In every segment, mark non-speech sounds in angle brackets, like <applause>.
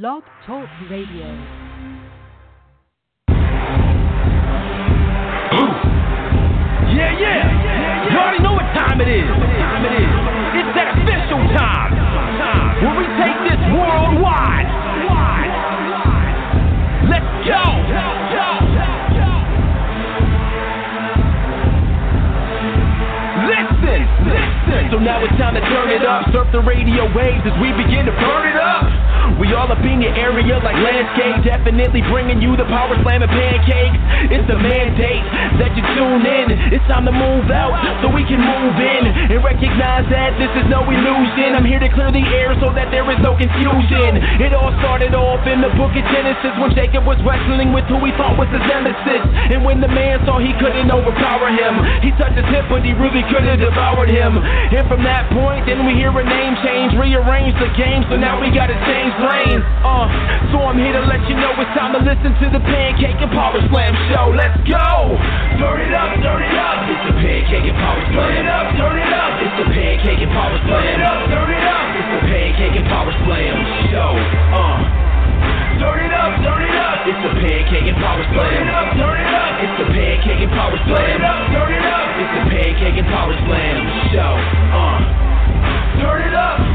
Blog Talk Radio. Yeah, yeah. You already know what time it is. It's that official time. Where we take this worldwide. Let's go. Listen, listen. So now it's time to turn it up. Surf the radio waves as we begin to burn it up. We all up in your area like landscape. Definitely bringing you the power slam and pancakes. It's the mandate that you tune in. It's time to move out so we can move in and recognize that this is no illusion. I'm here to clear the air so that there is no confusion. It all started off in the book of Genesis when Jacob was wrestling with who he thought was his nemesis. And when the man saw he couldn't overpower him, he touched his hip, but he really could have devoured him. And from that point, then we hear a name change, rearrange the game, so now we gotta change lanes. Uh, so I'm here to let you know it's time to listen to the Pancake and Power Slam show. Let's go! Turn it up, turn it up. It's the Pancake and Power Slam. Turn it up, turn it up. It's the Pancake and Power Slam. Turn it up, turn it up. It's the Pancake and Power Slam show. Uh. Turn it up, turn it up. It's the pancake and power slam. Turn it up, turn it up. It's the pancake and power slam. Turn it up, turn it up. It's the pancake and power slam show. Uh. Turn it up.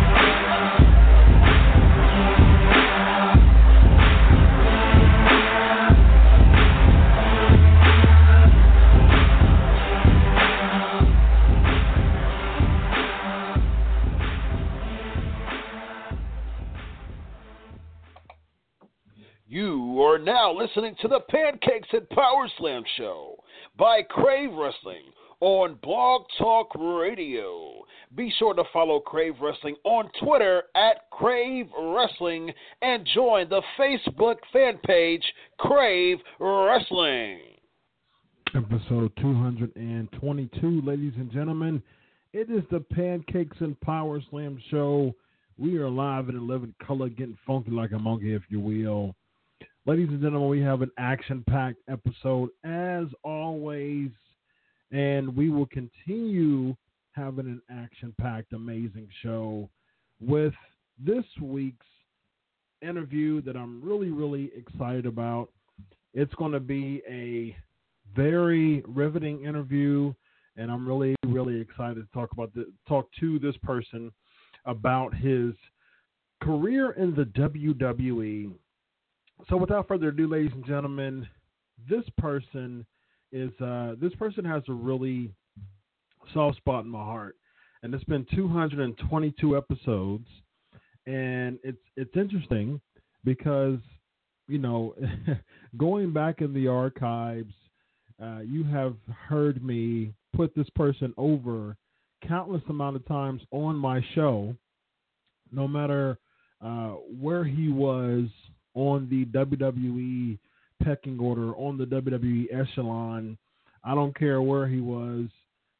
You are now listening to the Pancakes and Power Slam show by Crave Wrestling on Blog Talk Radio. Be sure to follow Crave Wrestling on Twitter at Crave Wrestling and join the Facebook fan page Crave Wrestling. Episode 222, ladies and gentlemen. It is the Pancakes and Power Slam show. We are live in living color, getting funky like a monkey, if you will. Ladies and gentlemen, we have an action packed episode as always, and we will continue having an action packed, amazing show with this week's interview that I'm really, really excited about. It's going to be a very riveting interview, and I'm really, really excited to talk about the talk to this person about his career in the WWE so without further ado, ladies and gentlemen, this person is uh, this person has a really soft spot in my heart, and it's been 222 episodes, and it's it's interesting because you know <laughs> going back in the archives, uh, you have heard me put this person over countless amount of times on my show, no matter uh, where he was on the WWE pecking order, on the WWE echelon. I don't care where he was.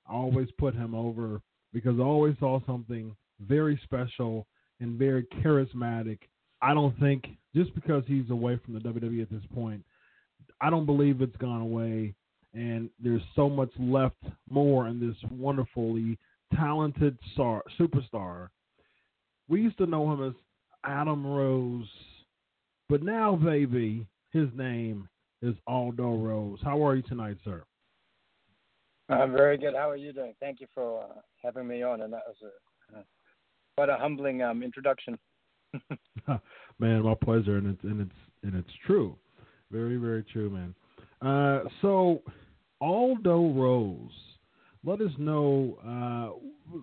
I always put him over because I always saw something very special and very charismatic. I don't think just because he's away from the WWE at this point, I don't believe it's gone away. And there's so much left more in this wonderfully talented star, superstar. We used to know him as Adam Rose but now, baby, his name is Aldo Rose. How are you tonight, sir? I'm very good. How are you doing? Thank you for uh, having me on, and that was a uh, quite a humbling um, introduction. <laughs> <laughs> man, my pleasure, and it's and it's and it's true, very very true, man. Uh, so Aldo Rose, let us know uh,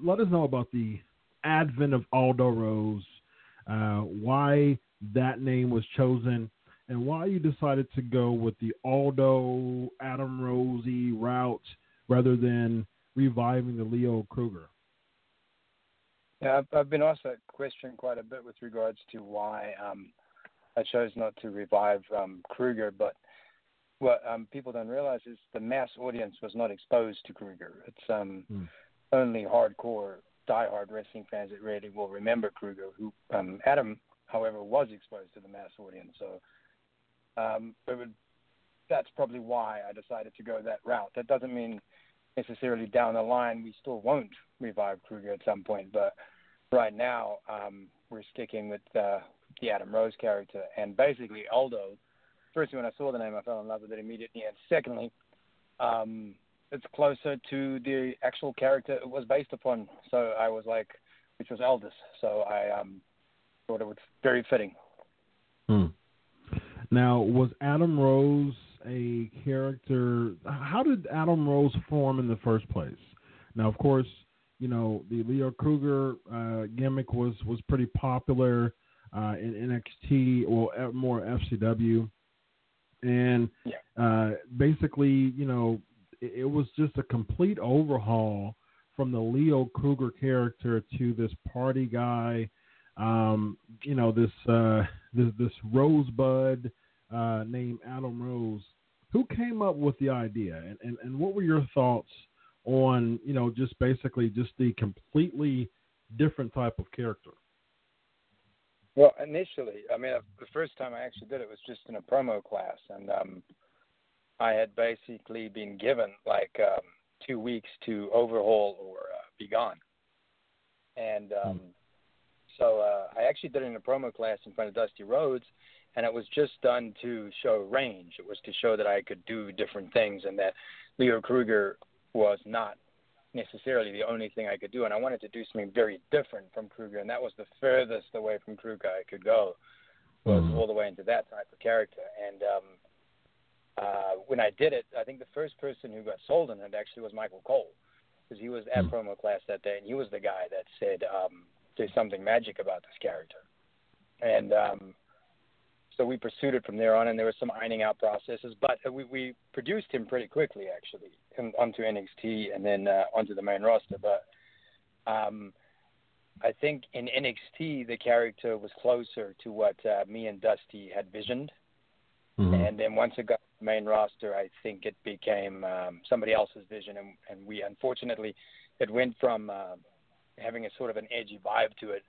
let us know about the advent of Aldo Rose, uh, why that name was chosen and why you decided to go with the Aldo Adam Rosie route rather than reviving the Leo Kruger. Yeah, I've, I've been asked that question quite a bit with regards to why um, I chose not to revive um, Kruger, but what um, people don't realize is the mass audience was not exposed to Kruger. It's um, hmm. only hardcore, diehard wrestling fans that really will remember Kruger. Who um, Adam, however, was exposed to the mass audience. So um, would, that's probably why I decided to go that route. That doesn't mean necessarily down the line we still won't revive Kruger at some point, but right now um, we're sticking with uh, the Adam Rose character and basically Aldo firstly, when I saw the name, I fell in love with it immediately, and secondly, um, it's closer to the actual character it was based upon. So I was like, which was Aldis. So I um, it was very fitting. Hmm. Now, was Adam Rose a character? How did Adam Rose form in the first place? Now, of course, you know the Leo Kruger uh, gimmick was was pretty popular uh, in NXT or more FCW and yeah. uh, basically, you know, it, it, was just a complete overhaul from the Leo Kruger character to this party guy. Um, you know, this uh, this this rosebud uh, named Adam Rose. Who came up with the idea, and, and, and what were your thoughts on you know just basically just the completely different type of character? Well, initially, I mean, the first time I actually did it was just in a promo class, and um, I had basically been given like um, two weeks to overhaul or uh, be gone. And um, mm. So uh, I actually did it in a promo class in front of Dusty Rhodes, and it was just done to show range. It was to show that I could do different things, and that Leo Kruger was not necessarily the only thing I could do, and I wanted to do something very different from Kruger, and that was the furthest away from Kruger I could go, was mm-hmm. all the way into that type of character. And um, uh, when I did it, I think the first person who got sold on it actually was Michael Cole, because he was at mm-hmm. promo class that day, and he was the guy that said um, there's something magic about this character, and um, so we pursued it from there on, and there were some ironing out processes, but we, we produced him pretty quickly, actually, in, onto NXT and then uh, onto the main roster. But um, I think in NXT, the character was closer to what uh, me and Dusty had visioned. Mm-hmm. And then once it got to the main roster, I think it became um, somebody else's vision. And, and we, unfortunately, it went from uh, having a sort of an edgy vibe to it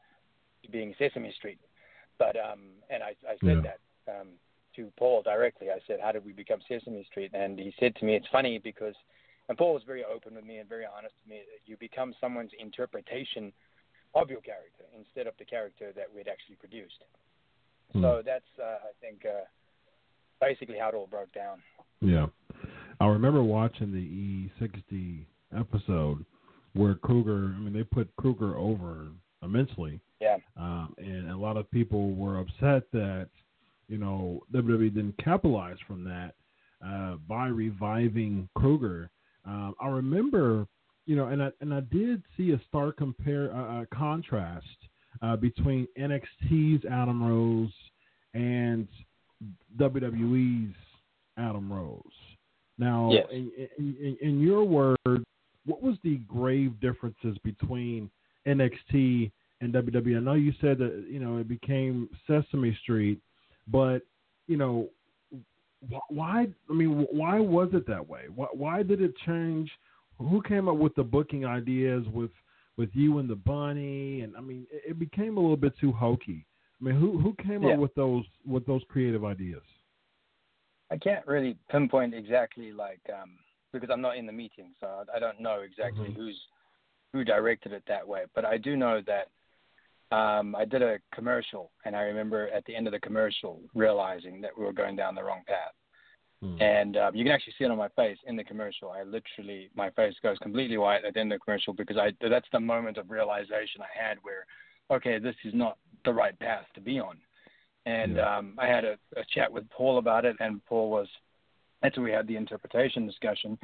being Sesame Street. But um, and I, I said yeah. that um, to Paul directly. I said, "How did we become Sesame Street?" And he said to me, "It's funny because." And Paul was very open with me and very honest with me. You become someone's interpretation of your character instead of the character that we'd actually produced. Hmm. So that's, uh, I think, uh, basically how it all broke down. Yeah, I remember watching the E60 episode where Kruger. I mean, they put Kruger over immensely yeah. Um, and a lot of people were upset that, you know, WWE didn't capitalize from that uh, by reviving Kruger. Um, I remember, you know, and I and I did see a stark compare uh, contrast uh, between NXT's Adam Rose and WWE's Adam Rose. Now, yes. in, in, in your word, what was the grave differences between NXT and WWE. I know you said that you know it became Sesame Street, but you know why? I mean, why was it that way? Why, why did it change? Who came up with the booking ideas with with you and the bunny? And I mean, it, it became a little bit too hokey. I mean, who who came yeah. up with those with those creative ideas? I can't really pinpoint exactly like um, because I'm not in the meeting, so I don't know exactly mm-hmm. who's who directed it that way. But I do know that um, I did a commercial, and I remember at the end of the commercial realizing that we were going down the wrong path. Mm. And um, you can actually see it on my face in the commercial. I literally, my face goes completely white at the end of the commercial because I that's the moment of realization I had where, okay, this is not the right path to be on. And yeah. um, I had a, a chat with Paul about it, and Paul was, that's where we had the interpretation discussion.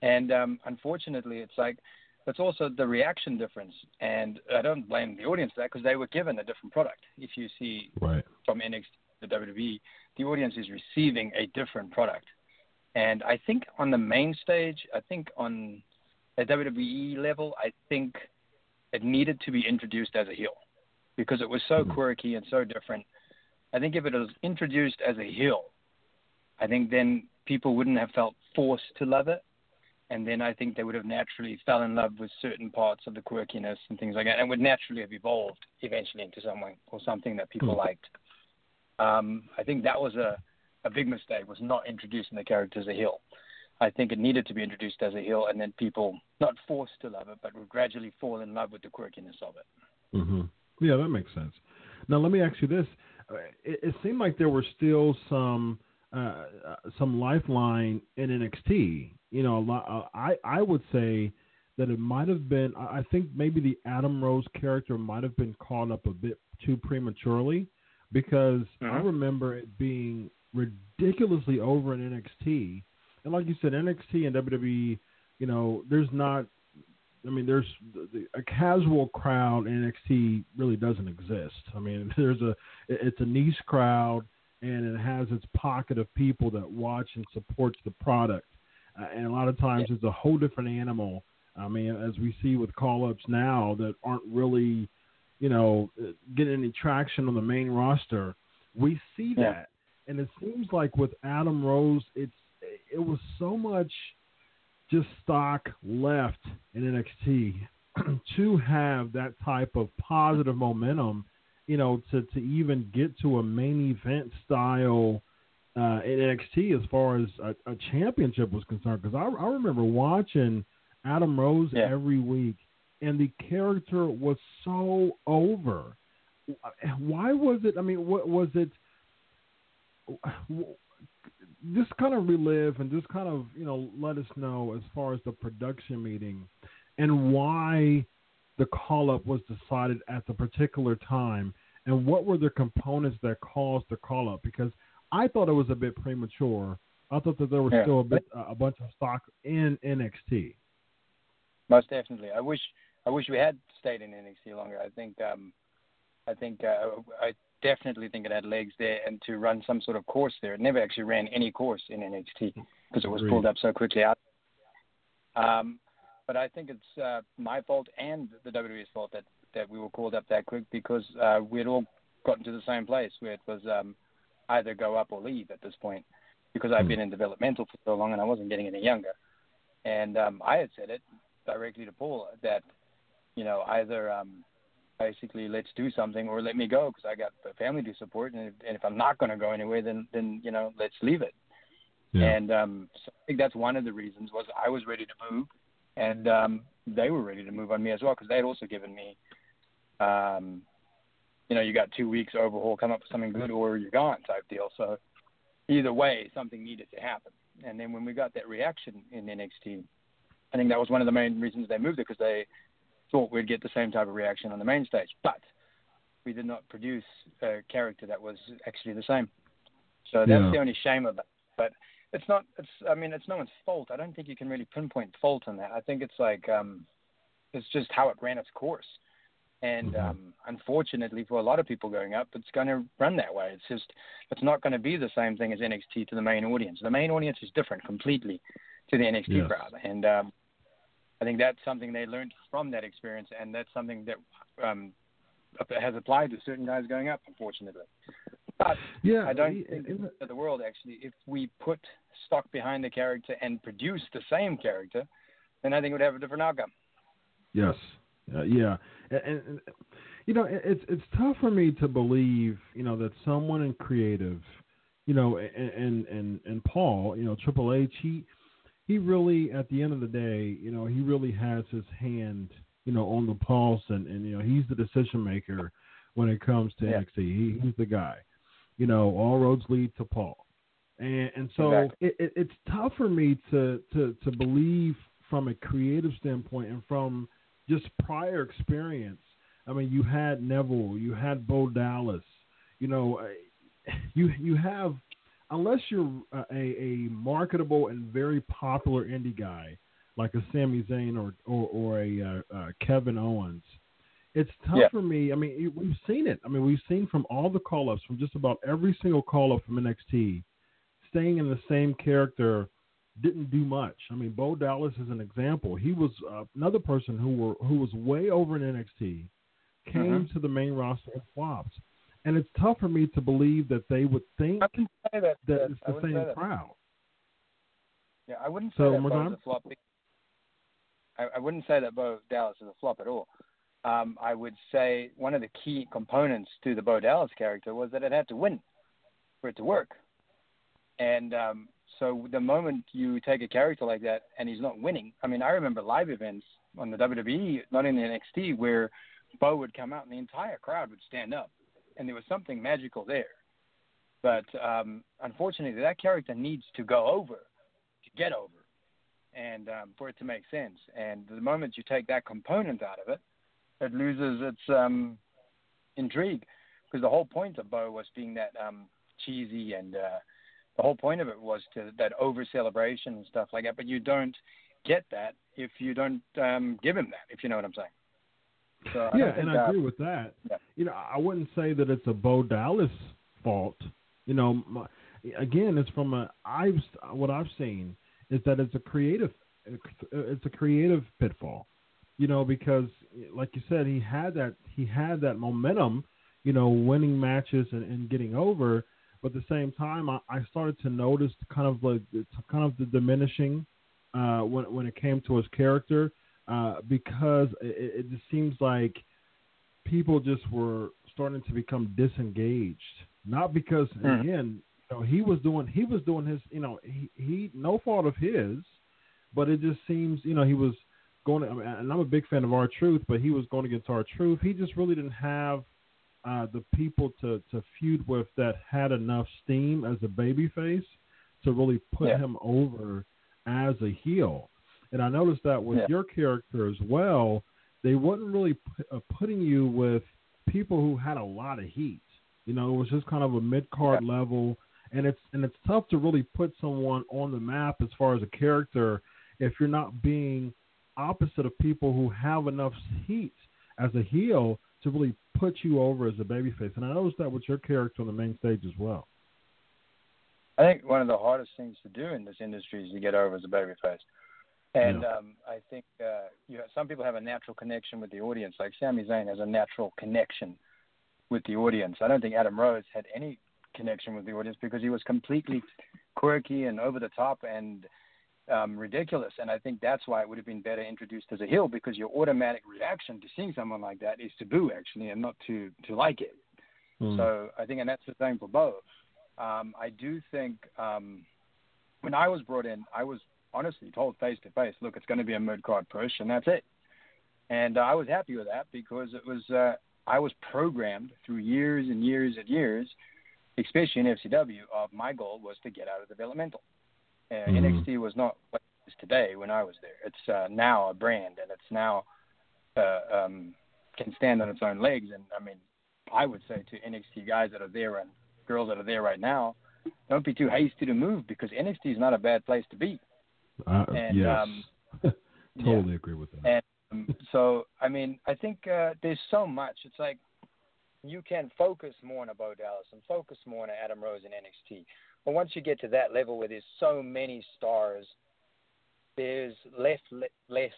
And um, unfortunately, it's like it's also the reaction difference. And I don't blame the audience for that because they were given a different product. If you see right. from NXT to WWE, the audience is receiving a different product. And I think on the main stage, I think on a WWE level, I think it needed to be introduced as a heel because it was so Mm-hmm. quirky and so different. I think if it was introduced as a heel, I think then people wouldn't have felt forced to love it. And then I think they would have naturally fell in love with certain parts of the quirkiness and things like that, and would naturally have evolved eventually into something or something that people Hmm. liked. Um, I think that was a, a big mistake was not introducing the character as a heel. I think it needed to be introduced as a heel, and then people not forced to love it, but would gradually fall in love with the quirkiness of it. Mm-hmm. Yeah, that makes sense. Now, let me ask you this: Uh, it, it seemed like there were still some uh, uh, some lifeline in NXT. You know, a lot. Uh, I I would say that it might have been. I think maybe the Adam Rose character might have been caught up a bit too prematurely because I Mhm. remember it being ridiculously over in NXT. And like you said, NXT and WWE, you know, there's not I mean, there's the, the, a casual crowd in NXT really doesn't exist. I mean, <laughs> there's a it's a niche crowd, and it has its pocket of people that watch and supports the product. Uh, and a lot of times, it's a whole different animal. I mean, as we see with call-ups now that aren't really, you know, getting any traction on the main roster, we see Yeah. that. And it seems like with Adam Rose, it's it was so much just stock left in NXT <clears throat> to have that type of positive momentum, you know, to, to even get to a main event style uh, in NXT as far as a, a championship was concerned. Because I, I remember watching Adam Rose Yeah. every week, and the character was so over. Why was it? I mean, what was it? just kind of relive and just kind of you know let us know as far as the production meeting and why the call up was decided at the particular time and what were the components that caused the call up because I thought it was a bit premature. I thought that there was Yeah. still a bit a bunch of stock in NXT. Most definitely. I wish I wish we had stayed in NXT longer. I think um, I think uh, I definitely think it had legs there, and to run some sort of course there. It never actually ran any course in NXT because it was pulled up so quickly out. Um, but I think it's uh, my fault and the WWE's fault that that we were called up that quick because uh, we had all gotten to the same place where it was um, either go up or leave at this point because I've Hmm. been in developmental for so long and I wasn't getting any younger. And um, I had said it directly to Paul that, you know, either um, basically let's do something or let me go because I got a family to support, and if, and if I'm not going to go anywhere, then then you know let's leave it. And um, so I think that's one of the reasons was I was ready to move, and um, they were ready to move on me as well because they had also given me, um, you know, you got two weeks overhaul, come up with something good, or you're gone type deal. So either way, something needed to happen. And then when we got that reaction in NXT, I think that was one of the main reasons they moved it because they thought we'd get the same type of reaction on the main stage. But we did not produce a character that was actually the same. So that's Yeah. the only shame of it. But it's not. It's. I mean, it's no one's fault. I don't think you can really pinpoint fault on that. I think it's like um, it's just how it ran its course. And Mhm. um, unfortunately, for a lot of people going up, it's going to run that way. It's just it's not going to be the same thing as NXT to the main audience. The main audience is different completely to the NXT Yes. crowd, and um, I think that's something they learned from that experience, and that's something that um, has applied to certain guys going up, unfortunately. But Yeah, I don't e- think it's the world actually. If we put stock behind the character and produce the same character, then I think it would have a different outcome. Yes. Uh, yeah. And, and, and, you know, it- it's it's tough for me to believe, you know, that someone in creative, you know, and and and, and Paul, you know, Triple H, he he really at the end of the day, you know, he really has his hand, you know, on the pulse, and and you know, he's the decision maker when it comes to Yeah. NXT. He, he's the guy. You know, all roads lead to Paul. And and so Exactly. it, it, it's tough for me to, to to believe from a creative standpoint and from just prior experience. I mean, you had Neville, you had Bo Dallas. You know, <laughs> you you have unless you're a, a marketable and very popular indie guy like a Sami Zayn or or, or a uh, uh, Kevin Owens. It's tough Yeah. for me. I mean, we've seen it. I mean, we've seen from all the call ups, from just about every single call up from NXT, staying in the same character didn't do much. I mean, Bo Dallas is an example. He was uh, another person who were who was way over in NXT, came Mhm. to the main roster and flopped. And it's tough for me to believe that they would think I wouldn't say that. that it's the same crowd. Yeah, I wouldn't say So, that Madonna? a flop. I, I wouldn't say that Bo Dallas is a flop at all. Um, I would say one of the key components to the Bo Dallas character was that it had to win for it to work. And um, so the moment you take a character like that and he's not winning, I mean, I remember live events on the WWE, not in the NXT, where Bo would come out and the entire crowd would stand up, and there was something magical there. But um, unfortunately, that character needs to go over to get over, and um, for it to make sense. And the moment you take that component out of it, it loses its um, intrigue. Because the whole point of Bo was being that um, cheesy, and uh, the whole point of it was to that over celebration and stuff like that. But you don't get that if you don't um, give him that. If you know what I'm saying. So I yeah, and I uh, agree with that. yeah. You know, I wouldn't say that it's a Bo Dallas fault. You know, my, again, it's from a I've what I've seen is that it's a creative it's a creative pitfall. You know, because like you said, he had that he had that momentum. You know, winning matches and, and getting over. But at the same time, I, I started to notice kind of like it's kind of the diminishing uh, when when it came to his character uh, because it, it just seems like people just were starting to become disengaged. Not because Mhm. again, you know, he was doing he was doing his you know he, he no fault of his, but it just seems you know he was going. To, I mean, and I'm a big fan of R-Truth, but he was going against our truth. He just really didn't have uh, the people to to feud with that had enough steam as a babyface to really put Yeah. him over as a heel. And I noticed that with Yeah. your character as well, they wasn't really pu- uh, putting you with people who had a lot of heat. You know, it was just kind of a mid card level, and it's and it's tough to really put someone on the map as far as a character if you're not being opposite of people who have enough heat as a heel to really put you over as a babyface. And I noticed that with your character on the main stage as well. I think one of the hardest things to do in this industry is to get over as a babyface. And Yeah. um, I think uh, you know, some people have a natural connection with the audience. Like Sami Zayn has a natural connection with the audience. I don't think Adam Rose had any connection with the audience because he was completely quirky and over the top and um, ridiculous. And I think that's why it would have been better introduced as a heel because your automatic reaction to seeing someone like that is to boo actually and not to to like it. Hmm. So I think, and that's the same for both. Um, I do think um, when I was brought in, I was honestly told face to face, look, it's going to be a mid card push, and that's it. And uh, I was happy with that because it was uh, I was programmed through years and years and years, especially in FCW, of my goal was to get out of developmental. Uh, Mhm. NXT was not what it is today when I was there. It's uh, now a brand, and it's now uh, um, can stand on its own legs. And I mean, I would say to NXT guys that are there and girls that are there right now, don't be too hasty to move because NXT is not a bad place to be. Uh, And, yes, um, <laughs> totally agree with that. And um, so, I mean, I think uh, there's so much. It's like you can focus more on a Bo Dallas and focus more on Adam Rose in NXT. But once you get to that level where there's so many stars, there's less le- less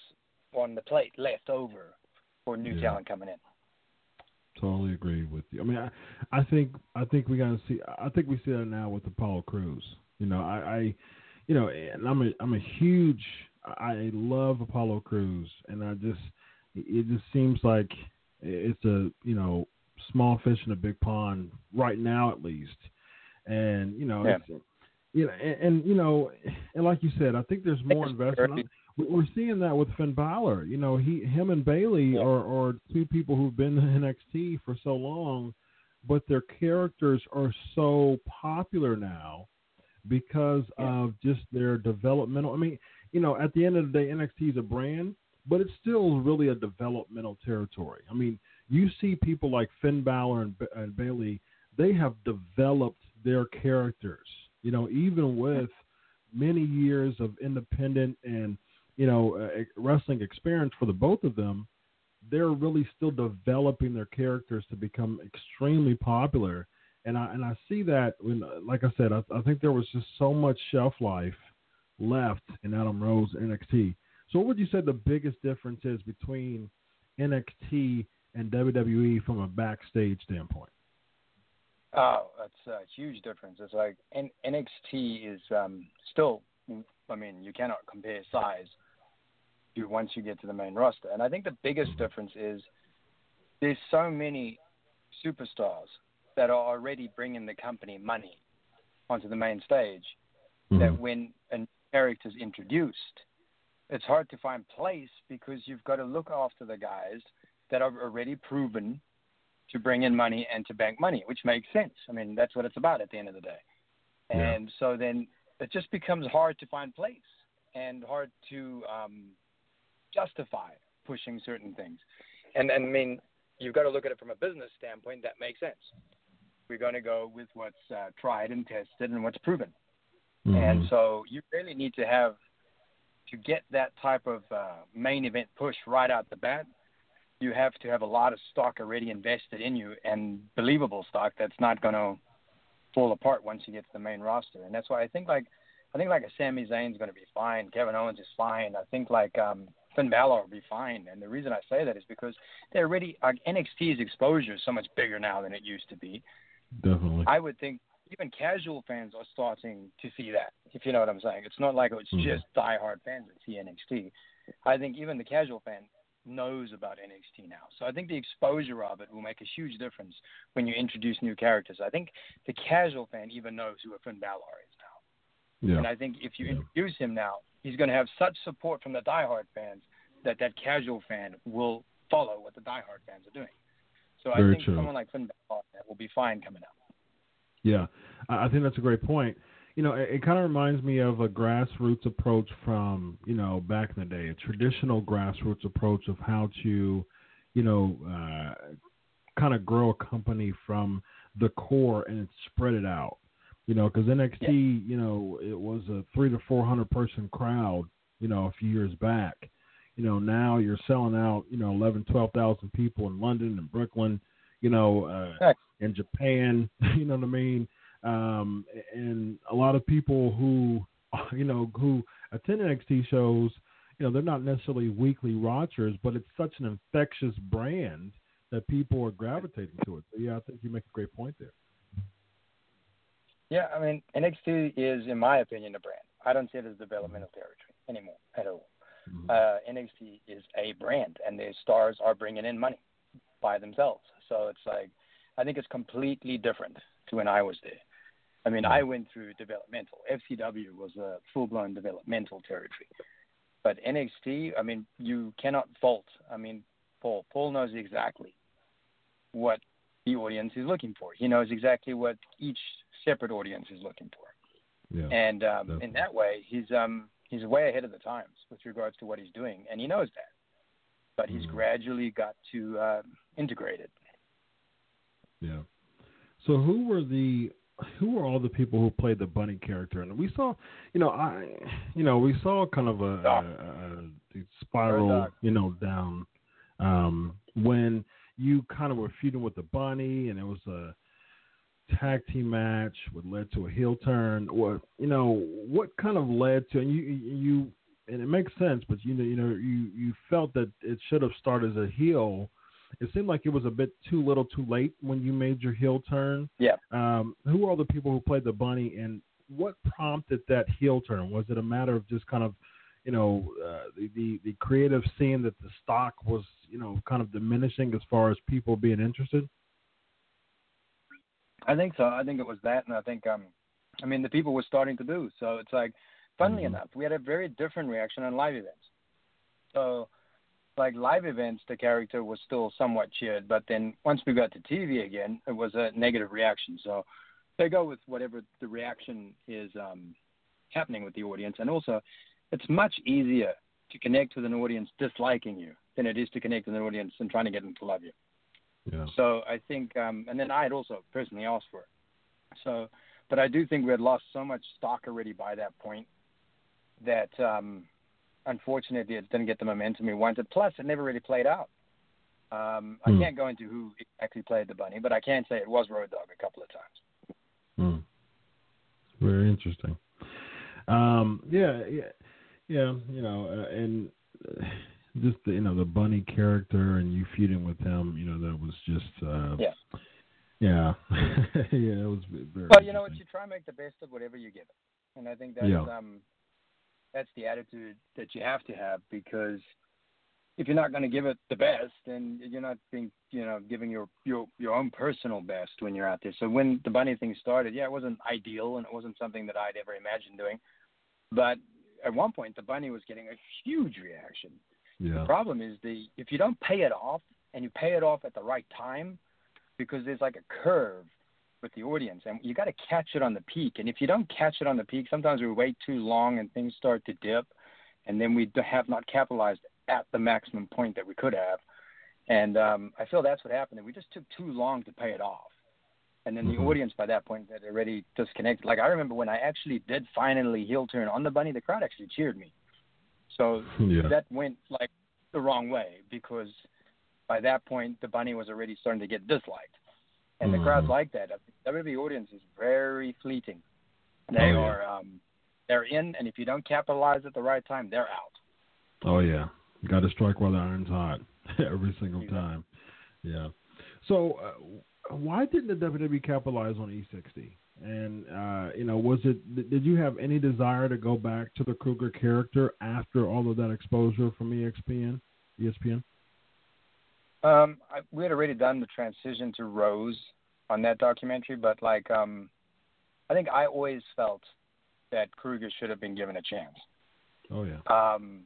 on the plate left over for new Yeah. talent coming in. Totally agree with you. I mean, I, I think I think we gotta see. I think we see that now with Apollo Crews. You know, I, I you know, and I'm a I'm a huge. I love Apollo Crews, and I just it just seems like it's a you know small fish in a big pond right now at least, and you know, Yeah. you know, and, and you know, and like you said, I think there's more investment. We- We're seeing that with Finn Balor. You know, he, him, and Bayley Yeah. are, are two people who've been in NXT for so long, but their characters are so popular now because Yeah. of just their developmental. I mean, you know, at the end of the day, NXT is a brand, but it's still really a developmental territory. I mean, you see people like Finn Balor and, Ba- and Bayley; they have developed their characters. You know, even with many years of independent and you know uh, wrestling experience for the both of them, they're really still developing their characters to become extremely popular. And I and I see that when, like I said, I, I think there was just so much shelf life left in Adam Rose NXT. So, what would you say the biggest difference is between NXT and WWE from a backstage standpoint? Oh, that's a huge difference. It's like N- NXT is um, still, I mean, you cannot compare size to once you get to the main roster. And I think the biggest difference is there's so many superstars that are already bringing the company money onto the main stage mm-hmm. that when a character is introduced, it's hard to find place because you've got to look after the guys that are already proven to bring in money and to bank money, which makes sense. I mean, that's what it's about at the end of the day. And yeah. so then it just becomes hard to find place and hard to um, justify pushing certain things. And, and I mean, you've got to look at it from a business standpoint. That makes sense. We're going to go with what's uh, tried and tested and what's proven. Mm-hmm. And so you really need to have to get that type of uh, main event push right out the bat you have to have a lot of stock already invested in you and believable stock that's not going to fall apart once you get to the main roster. And that's why I think like I think like a Sami Zayn's going to be fine. Kevin Owens is fine. I think like um, Finn Balor will be fine. And the reason I say that is because they're already like NXT's exposure is so much bigger now than it used to be. Definitely. I would think even casual fans are starting to see that. If you know what I'm saying, it's not like it's mm-hmm. just diehard fans that see NXT. I think even the casual fan knows about NXT now. So I think the exposure of it will make a huge difference when you introduce new characters. I think the casual fan even knows who a Finn Balor is now. Yeah. And I think if you introduce him now, he's going to have such support from the diehard fans that that casual fan will follow what the diehard fans are doing. So Very I think true. someone like Finn Balor will be fine coming up. Yeah, I think that's a great point you know, it, it kind of reminds me of a grassroots approach from, you know, back in the day, a traditional grassroots approach of how to, you know, uh, kind of grow a company from the core and spread it out. You know, because NXT, yeah. you know, it was a three to four hundred person crowd, you know, a few years back. You know, now you're selling out, you know, eleven, twelve thousand people in London and Brooklyn, you know, uh, in Japan. <laughs> You know what I mean? Um, and a lot of people who, <laughs> you know, who attend NXT shows, you know, they're not necessarily weekly watchers, but it's such an infectious brand that people are gravitating to it. So yeah, I think you make a great point there. Yeah, I mean, NXT is, in my opinion, a brand. I don't see it as developmental territory anymore at all. Mm-hmm. Uh, NXT is a brand, and the stars are bringing in money by themselves. So it's like, I think it's completely different to when I was there. I mean, I went through developmental. FCW was a full blown developmental territory. But NXT, I mean, you cannot fault. I mean, Paul. Paul knows exactly what the audience is looking for. He knows exactly what each separate audience is looking for. Yeah, and um, in that way, he's um, he's way ahead of the times with regards to what he's doing, and he knows that. But he's mm. gradually got to uh, integrate it. Yeah. So, who were the who are all the people who played the bunny character? And we saw, you know, I, you know, we saw kind of a, a, a spiral, you know, down um, when you kind of were feuding with the bunny, and it was a tag team match, what led to a heel turn, or you know, what kind of led to, and you, you, and it makes sense, but you know, you know, you you felt that it should have started as a heel it seemed like it was a bit too little, too late when you made your heel turn. Yeah. Um, who are the people who played the bunny, and what prompted that heel turn? Was it a matter of just kind of, you know, uh, the, the the creative seeing that the stock was, you know, kind of diminishing as far as people being interested? I think so. I think it was that, and I think, um, I mean, the people were starting to do. So it's like, funnily mm-hmm. enough, we had a very different reaction on live events. So like live events, the character was still somewhat cheered, but then once we got to TV again, it was a negative reaction. So they go with whatever the reaction is um, happening with the audience, and also it's much easier to connect with an audience disliking you than it is to connect with an audience and trying to get them to love you. Yeah. So I think, um, and then I had also personally asked for it. So, but I do think we had lost so much stock already by that point that um, unfortunately, it didn't get the momentum we wanted. Plus, it never really played out. Um, I mm. can't go into who actually played the bunny, but I can say it was Road Dogg a couple of times. Mm. Very interesting. Um, yeah, yeah, yeah. You know, uh, and uh, just the, you know the bunny character and you feuding with him. You know, that was just uh, yeah. Yeah, <laughs> yeah, it was very. Well, you know what? You try and make the best of whatever you get, and I think that's Yeah. um, that's the attitude that you have to have because if you're not going to give it the best, then you're not being, you know, giving your your your own personal best when you're out there. So when the bunny thing started, yeah, it wasn't ideal and it wasn't something that I'd ever imagined doing, but at one point the bunny was getting a huge reaction. Yeah. The problem is the if you don't pay it off and you pay it off at the right time, because there's like a curve with the audience, and you got to catch it on the peak. And if you don't catch it on the peak, sometimes we wait too long and things start to dip, and then we have not capitalized at the maximum point that we could have. And um, I feel that's what happened. And we just took too long to pay it off. And then the audience by that point had already disconnected. Like I remember when I actually did finally heel turn on the bunny, the crowd actually cheered me. So Yeah. that went like the wrong way because by that point the bunny was already starting to get disliked, and the crowds Mhm. like that. The WWE audience is very fleeting. They Oh, yeah. are um, they're in, and if you don't capitalize at the right time, they're out. Oh yeah, you got to strike while the iron's hot <laughs> every single Exactly. time. Yeah. So uh, why didn't the WWE capitalize on E60? And uh, you know, was it? Did you have any desire to go back to the Kruger character after all of that exposure from ESPN? ESPN. Um, I, we had already done the transition to Rose on that documentary, but like um, I think I always felt that Kruger should have been given a chance. Oh yeah. Um,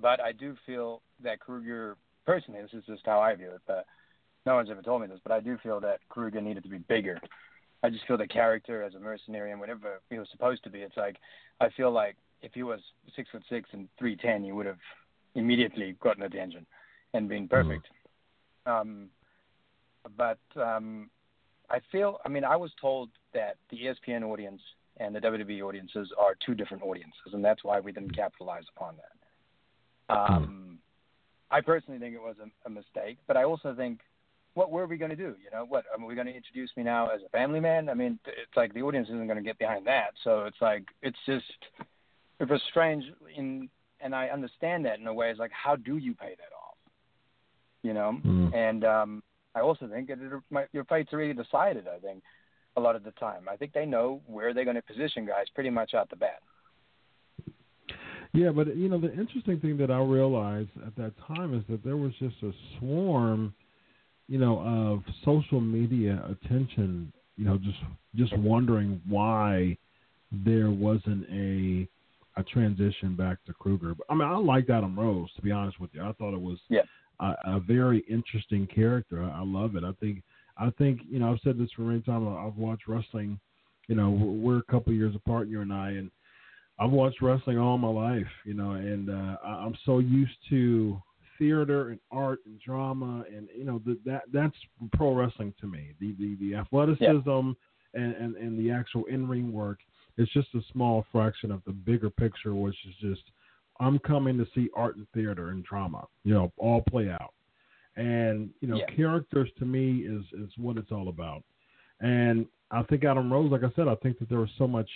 but I do feel that Kruger, personally, this is just how I view it, but no one's ever told me this, but I do feel that Kruger needed to be bigger. I just feel the character as a mercenary and whatever he was supposed to be, it's like, I feel like if he was six foot six and 310, he would have immediately gotten attention and been perfect. Um, but um, I feel, I mean, I was told that the ESPN audience and the WWE audiences are two different audiences, and that's why we didn't capitalize upon that. Um, I personally think it was a, a mistake, but I also think, what were we going to do? You know, what are we going to introduce me now as a family man? I mean, it's like the audience isn't going to get behind that, so it's like it's just it was strange in, and I understand that in a way. It's like, how do you pay that off? You know, Mm. and um, I also think that it, my, your fight's are already decided. I think a lot of the time, I think they know where they're going to position guys pretty much out the bat. Yeah, but you know the interesting thing that I realized at that time is that there was just a swarm, you know, of social media attention. You know, just just wondering why there wasn't a a transition back to Kruger. But, I mean, I liked Adam Rose to be honest with you. I thought it was Yeah. A, a very interesting character. I, I love it. I think I think you know I've said this for many times. I've watched wrestling. You know, we're, we're a couple years apart, you and I, and I've watched wrestling all my life, you know, and uh, I- I'm so used to theater and art and drama, and you know the, that that's pro wrestling to me. The the, the athleticism and, and and the actual in ring work It's just a small fraction of the bigger picture, which is just I'm coming to see art and theater and drama, you know, all play out. And you know, Yeah. characters to me is is what it's all about. And I think Adam Rose, like I said, I think that there was so much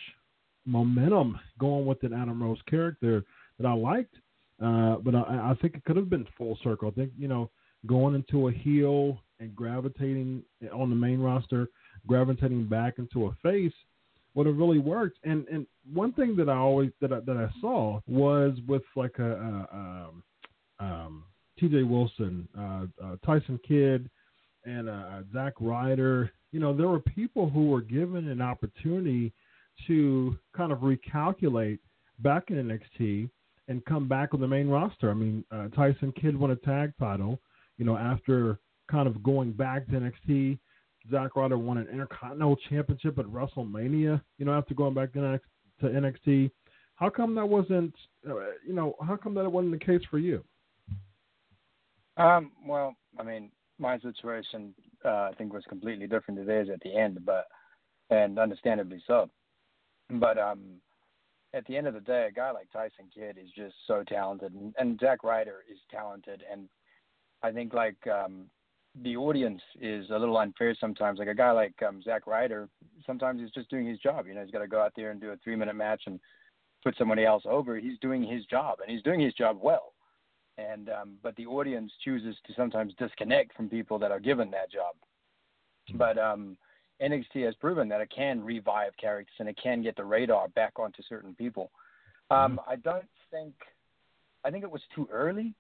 momentum going with an Adam Rose character that I liked. Uh, but I, I think it could have been full circle. I think you know going into a heel and gravitating on the main roster, gravitating back into a face would have really worked. And and one thing that I always that I, that I saw was with like a, a um, um, T.J. Wilson, uh, uh, Tyson Kidd, and uh, Zack Ryder. You know, there were people who were given an opportunity to kind of recalculate back in NXT and come back on the main roster. I mean, uh, Tyson Kidd won a tag title, you know, after kind of going back to NXT. Zack Ryder won an Intercontinental Championship at WrestleMania, you know, after going back to NXT. How come that wasn't, uh, you know, how come that it wasn't the case for you? Um, well, I mean, my situation uh, I think was completely different to theirs at the end, but and understandably so. But um, at the end of the day, a guy like Tyson Kidd is just so talented, and, and Zack Ryder is talented, and I think like um, the audience is a little unfair sometimes. Like a guy like um, Zack Ryder, sometimes he's just doing his job. You know, he's got to go out there and do a three-minute match and put somebody else over. He's doing his job, and he's doing his job well. And um, but the audience chooses to sometimes disconnect from people that are given that job. But um, NXT has proven that it can revive characters and it can get the radar back onto certain people. Um, I don't think I think it was too early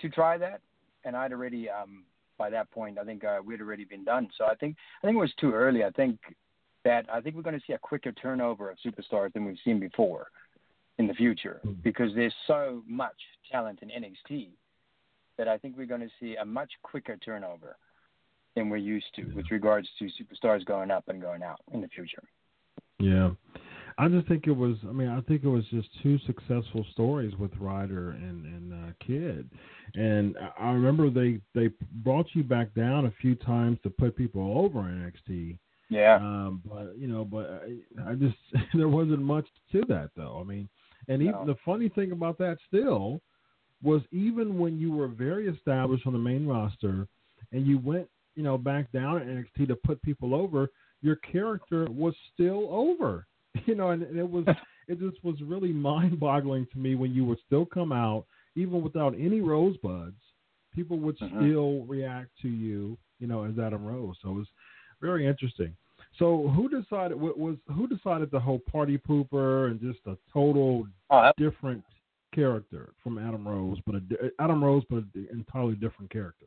to try that, and I'd already um, by that point I think uh, we'd already been done. So I think I think it was too early. I think that I think we're going to see a quicker turnover of superstars than we've seen before in the future because there's so much talent in NXT that I think we're going to see a much quicker turnover than we're used to with regards to superstars going up and going out in the future. Yeah. I just think it was. I mean, I think it was just two successful stories with Ryder and and uh, Kidd, and I remember they they brought you back down a few times to put people over in NXT. Yeah. Um, but you know, but I, I just <laughs> there wasn't much to that though. I mean, and even No. the funny thing about that still was even when you were very established on the main roster and you went, you know, back down at NXT to put people over, your character was still over. <laughs> You know, and, and it was <laughs> it just was really mind boggling to me when you would still come out, even without any rosebuds, people would Mhm. still react to you, you know, as Adam Rose. So it was very interesting. So who decided what was who decided the whole party pooper and just a total Oh, that, different character from Adam Rose, but a Adam Rose, but an entirely different character.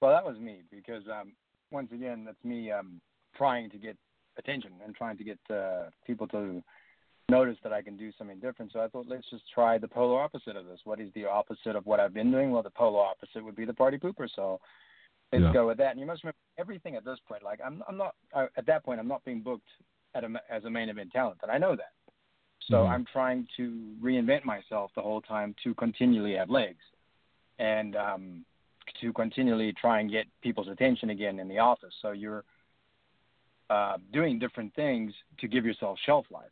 well, that was me because um, once again, that's me um, trying to get attention and trying to get uh, people to notice that I can do something different. So I thought, let's just try the polar opposite of this. What is the opposite of what I've been doing? Well, the polar opposite would be the party pooper. So let's Yeah. go with that. And you must remember everything at this point. Like I'm, I'm not uh, at that point. I'm not being booked at a, as a main event talent, and I know that. So Mhm. I'm trying to reinvent myself the whole time to continually have legs, and um, to continually try and get people's attention again in the office. So you're uh, doing different things to give yourself shelf life.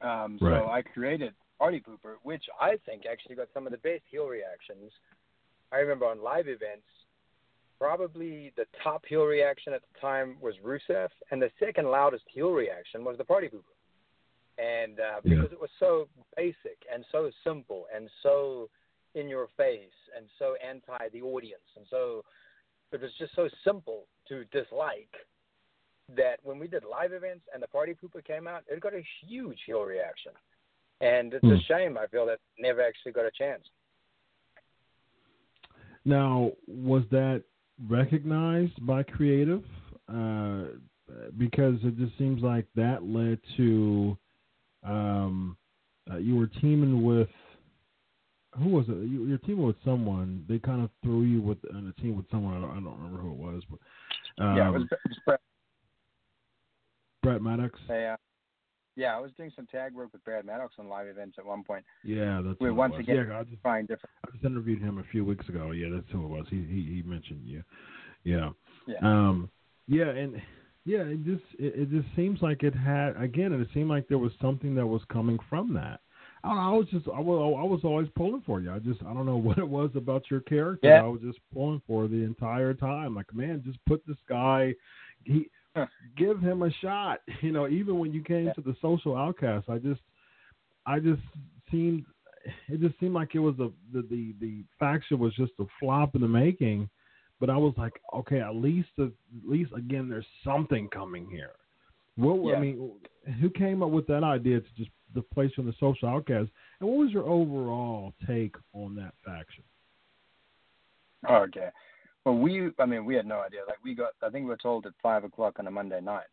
Um, so Right. I created Party Pooper, which I think actually got some of the best heel reactions. I remember on live events, probably the top heel reaction at the time was Rusev, and the second loudest heel reaction was the Party Pooper. And uh, Yeah. because it was so basic and so simple and so in your face and so anti the audience and so it was just so simple to dislike that when we did live events and the party pooper came out, it got a huge heel reaction. And it's Hmm. a shame I feel that never actually got a chance. Now, was that recognized by creative? Uh, because it just seems like that led to um, uh, you were teaming with who was it? You, you're teaming with someone. They kind of threw you with on a team with someone. I don't, I don't remember who it was, but um, yeah, it was, it was Brad. Maddox. Yeah, yeah, I was doing some tag work with Brad Maddox on live events at one point. Yeah, that's We once again Yeah, I just trying different. I just interviewed him a few weeks ago. Yeah, that's who it was. He he, he mentioned you. Yeah. Yeah. Um. Yeah, and yeah, it just it, it just seems like it had again. It seemed like there was something that was coming from that. I, know, I was just I was I was always pulling for you. I just I don't know <laughs> what it was about your character. Yeah. I was just pulling for the entire time. Like man, just put this guy. He. Give him a shot. <laughs> You know, even when you came Yeah. to the social outcast, I just I just seemed it just seemed like it was a the, the the faction was just a flop in the making. But I was like, okay, at least at least again, there's something coming here. What I mean, who came up with that idea to just the place on the social outcast? And what was your overall take on that faction? Okay. Well, we, I mean, we had no idea. Like, we got, I think we were told at 5 o'clock on a Monday night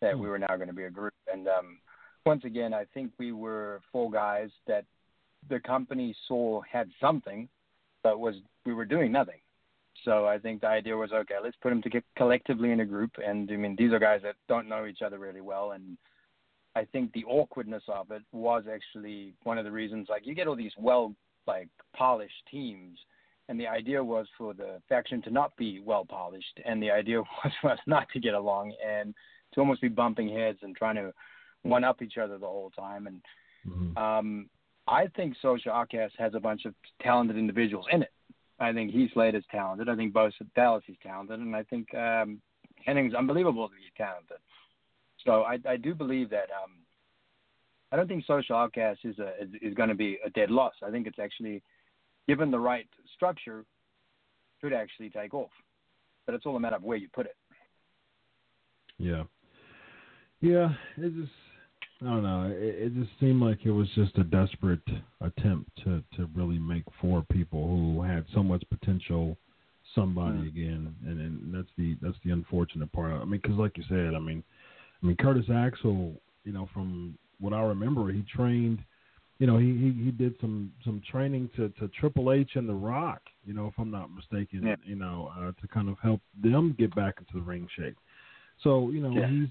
that Hmm. we were now going to be a group. And um, once again, I think we were four guys that the company saw had something, but was, we were doing nothing. So I think the idea was, okay, let's put them to get collectively in a group. And I mean, these are guys that don't know each other really well. And I think the awkwardness of it was actually one of the reasons. Like, you get all these well, like, polished teams and the idea was for the faction to not be well polished, and the idea <laughs> was for us not to get along and to almost be bumping heads and trying to one up each other the whole time. And Mhm. um, I think Social Outcast has a bunch of talented individuals in it. I think he's Heath Slater's talented. I think Bo Dallas is talented, and I think um, Hennig's be talented. So I, I do believe that um, I don't think Social Outcast is a is, is going to be a dead loss. I think it's actually, given the right structure, could actually take off. But it's all a matter of where you put it. Yeah. Yeah, it just I don't know. It, it just seemed like it was just a desperate attempt to to really make four people who had so much potential somebody mm. again, and, and that's the that's the unfortunate part. I mean, because like you said, I mean, I mean Curtis Axel, you know, from what I remember, he trained, you know, he he, he did some some training to to Triple H and The Rock, you know, if I'm not mistaken, yeah. you know, uh, to kind of help them get back into the ring shape. So you know, yeah. he's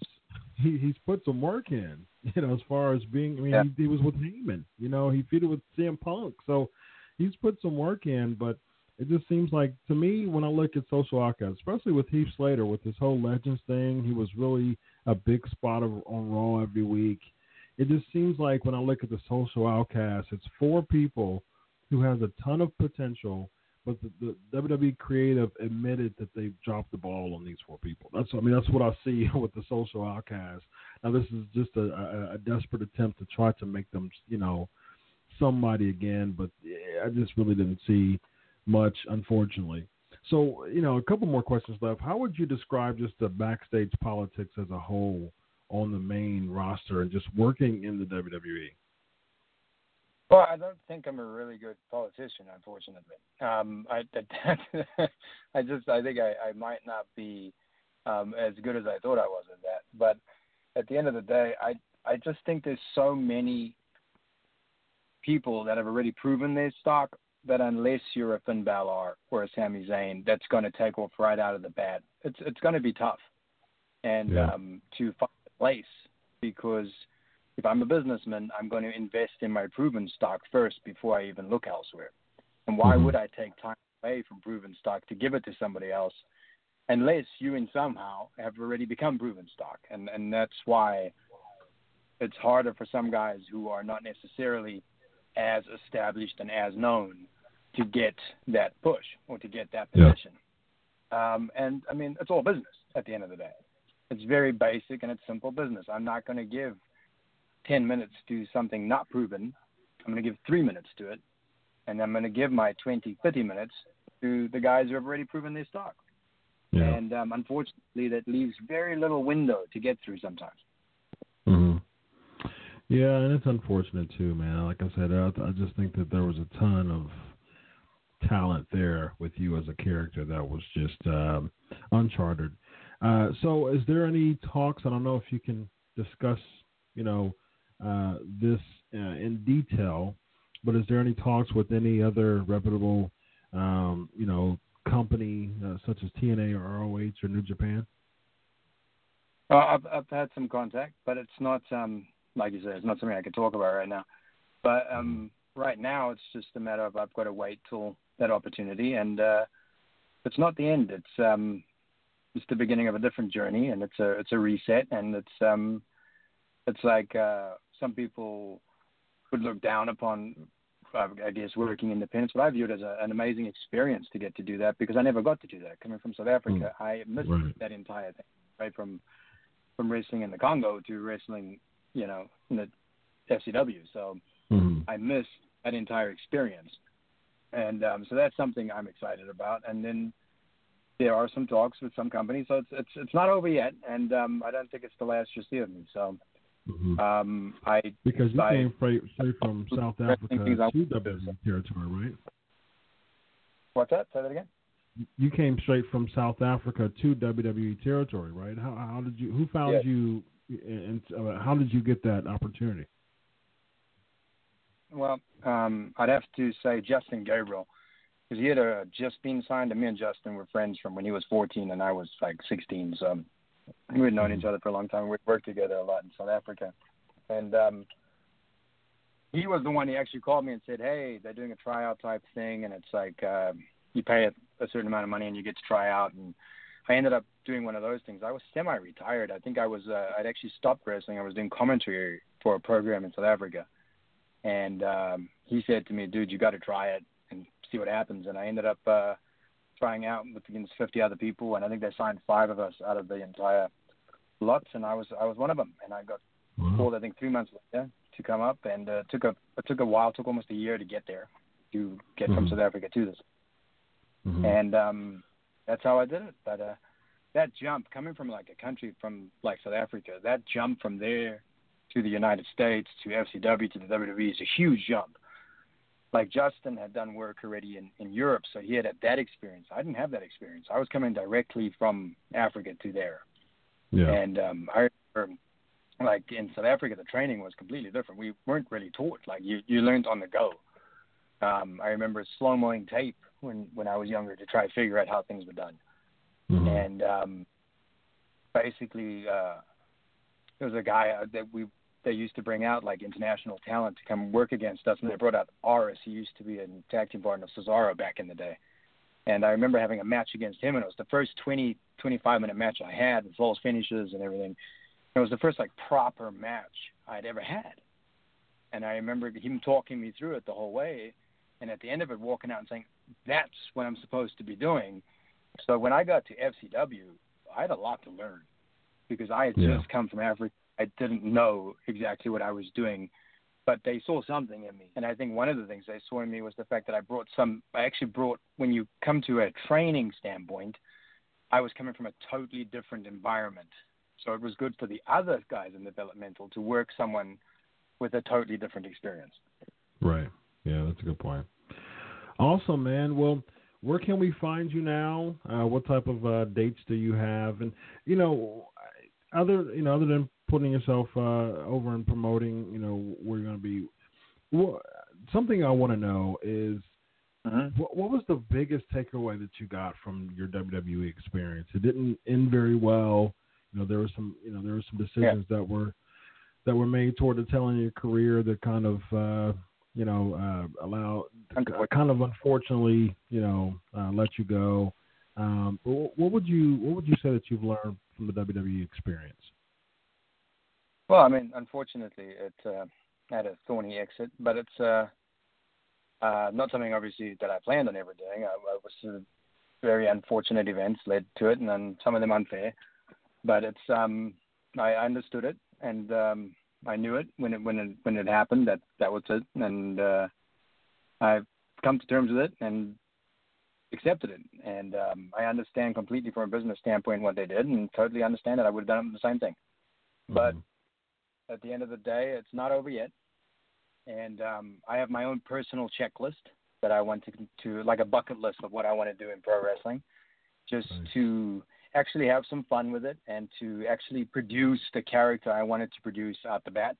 he, he's put some work in, <laughs> you know, as far as being. I mean, yeah. he, he was with Heyman, you know, he feuded with CM Punk, so he's put some work in, but it just seems like to me when I look at Social Outcast, especially with Heath Slater with his whole Legends thing, he was really a big spot of, on Raw every week. It just seems like when I look at the Social Outcast, it's four people who has a ton of potential, but the, the WWE creative admitted that they've dropped the ball on these four people. That's I mean that's what I see <laughs> with the Social Outcast. Now this is just a, a, a desperate attempt to try to make them you know somebody again, but I just really didn't see much, unfortunately. So, you know, a couple more questions left. How would you describe just the backstage politics as a whole on the main roster and just working in the WWE? Well, I don't think I'm a really good politician, unfortunately. Um, I, <laughs> I just, I think I, I might not be um, as good as I thought I was at that. But at the end of the day, I, I just think there's so many people that have already proven their stock that unless you're a Finn Balor or a Sami Zayn, that's going to take off right out of the bat. It's it's going to be tough, and yeah. um, to find place because if I'm a businessman, I'm going to invest in my proven stock first before I even look elsewhere. And why mm-hmm. would I take time away from proven stock to give it to somebody else, unless you and somehow have already become proven stock? And and that's why it's harder for some guys who are not necessarily as established and as known to get that push or to get that position. Yeah. Um, and I mean, it's all business at the end of the day. It's very basic and it's simple business. I'm not going to give 10 minutes to something not proven. I'm going to give three minutes to it. And I'm going to give my 20, 30 minutes to the guys who have already proven their stock. Yeah. And um, unfortunately, that leaves very little window to get through sometimes. Mm-hmm. Yeah, and it's unfortunate too, man. Like I said, I, I just think that there was a ton of talent there with you as a character that was just um, uncharted. Uh, so, is there any talks? I don't know if you can discuss, you know, uh, this uh, in detail, but is there any talks with any other reputable, um, you know, company uh, such as TNA or ROH or New Japan? Uh, I've, I've had some contact, but it's not, um, like you said, it's not something I can talk about right now. But um, right now, it's just a matter of I've got to wait till that opportunity, and uh, it's not the end. It's um, it's the beginning of a different journey, and it's a it's a reset, and it's um, it's like uh, some people would look down upon, I guess, working independence, but I view it as a, an amazing experience to get to do that because I never got to do that. Coming from South Africa, mm. I missed right. that entire thing, right from from wrestling in the Congo to wrestling, you know, in the FCW. So mm-hmm. I missed that entire experience and um, so that's something I'm excited about. And then there are some talks with some companies, so it's it's it's not over yet, and um, I don't think it's the last you see of me. So. Mm-hmm. Um, I because you I, came straight, straight from <laughs> South Africa to WWE territory, right? What's that? Say that again. You came straight from South Africa to WWE territory, right? How, how did you? Who found yes. you? And uh, how did you get that opportunity? Well, um, I'd have to say Justin Gabriel, because he had uh, just been signed. And me and Justin were friends from when he was 14 and I was like 16. So we had known each mm-hmm. other for a long time. We'd worked together a lot in South Africa, and um, he was the one. He actually called me and said, "Hey, they're doing a tryout type thing, and it's like uh, you pay a, a certain amount of money and you get to try out." And I ended up doing one of those things. I was semi-retired. I think I was. Uh, I'd actually stopped wrestling. I was doing commentary for a program in South Africa and um, he said to me, "Dude, you got to try it see what happens." And I ended up uh, trying out with against 50 other people, and I think they signed five of us out of the entire lot, and I was I was one of them, and I got called I think three months later to come up, and uh, took a it took a while, took almost a year to get there, to get Mhm. from South Africa to this, Mhm. and um, that's how I did it. But uh, that jump coming from like a country from like South Africa, that jump from there to the United States to FCW to the WWE is a huge jump. Like Justin had done work already in, in Europe, so he had that experience. I didn't have that experience. I was coming directly from Africa to there. yeah. And um, I remember, like in South Africa, the training was completely different. We weren't really taught. Like you, you learned on the go. Um, I remember slow moing tape when when I was younger to try to figure out how things were done. Mhm. And um, basically, uh, there was a guy uh, that we they used to bring out like international talent to come work against us, and they brought out Ares. He used to be a tag team partner of Cesaro back in the day. And I remember having a match against him, and it was the first 20, 25 minute match I had with false finishes and everything. It was the first like proper match I'd ever had. And I remember him talking me through it the whole way, and at the end of it, walking out and saying, "That's what I'm supposed to be doing." So when I got to FCW, I had a lot to learn because I had Yeah. just come from Africa. I didn't know exactly what I was doing, but they saw something in me. And I think one of the things they saw in me was the fact that I brought some, I actually brought, when you come to a training standpoint, I was coming from a totally different environment. So it was good for the other guys in developmental to work someone with a totally different experience. Right. Yeah, that's a good point. Awesome, man. Well, where can we find you now? Uh, what type of uh, dates do you have? And you know, other you know, other than putting yourself uh, over and promoting, you know, we're going to be. Well, something I want to know is Mm-hmm. what, what was the biggest takeaway that you got from your WWE experience? It didn't end very well. You know, there were some, you know, there were some decisions that were that were made toward the tail end of your career that kind of, uh, you know, uh, allow, Unfortunately. kind of unfortunately, you know, uh, let you go. Um, but what would you what would you say that you've learned from the WWE experience? Well, I mean, unfortunately, it uh, had a thorny exit, but it's uh, uh, not something obviously that I planned on ever doing. I, I was uh, very unfortunate events led to it, and then some of them unfair. But it's um, I understood it, and um, I knew it when it when it when it happened that that was it, and uh, I've come to terms with it and accepted it. And um, I understand completely from a business standpoint what they did, and totally understand it. I would have done the same thing. But Mhm. At the end of the day, it's not over yet. And um, I have my own personal checklist that I want to, to like a bucket list of what I want to do in pro wrestling, just Nice. to actually have some fun with it and to actually produce the character I wanted to produce out the bat,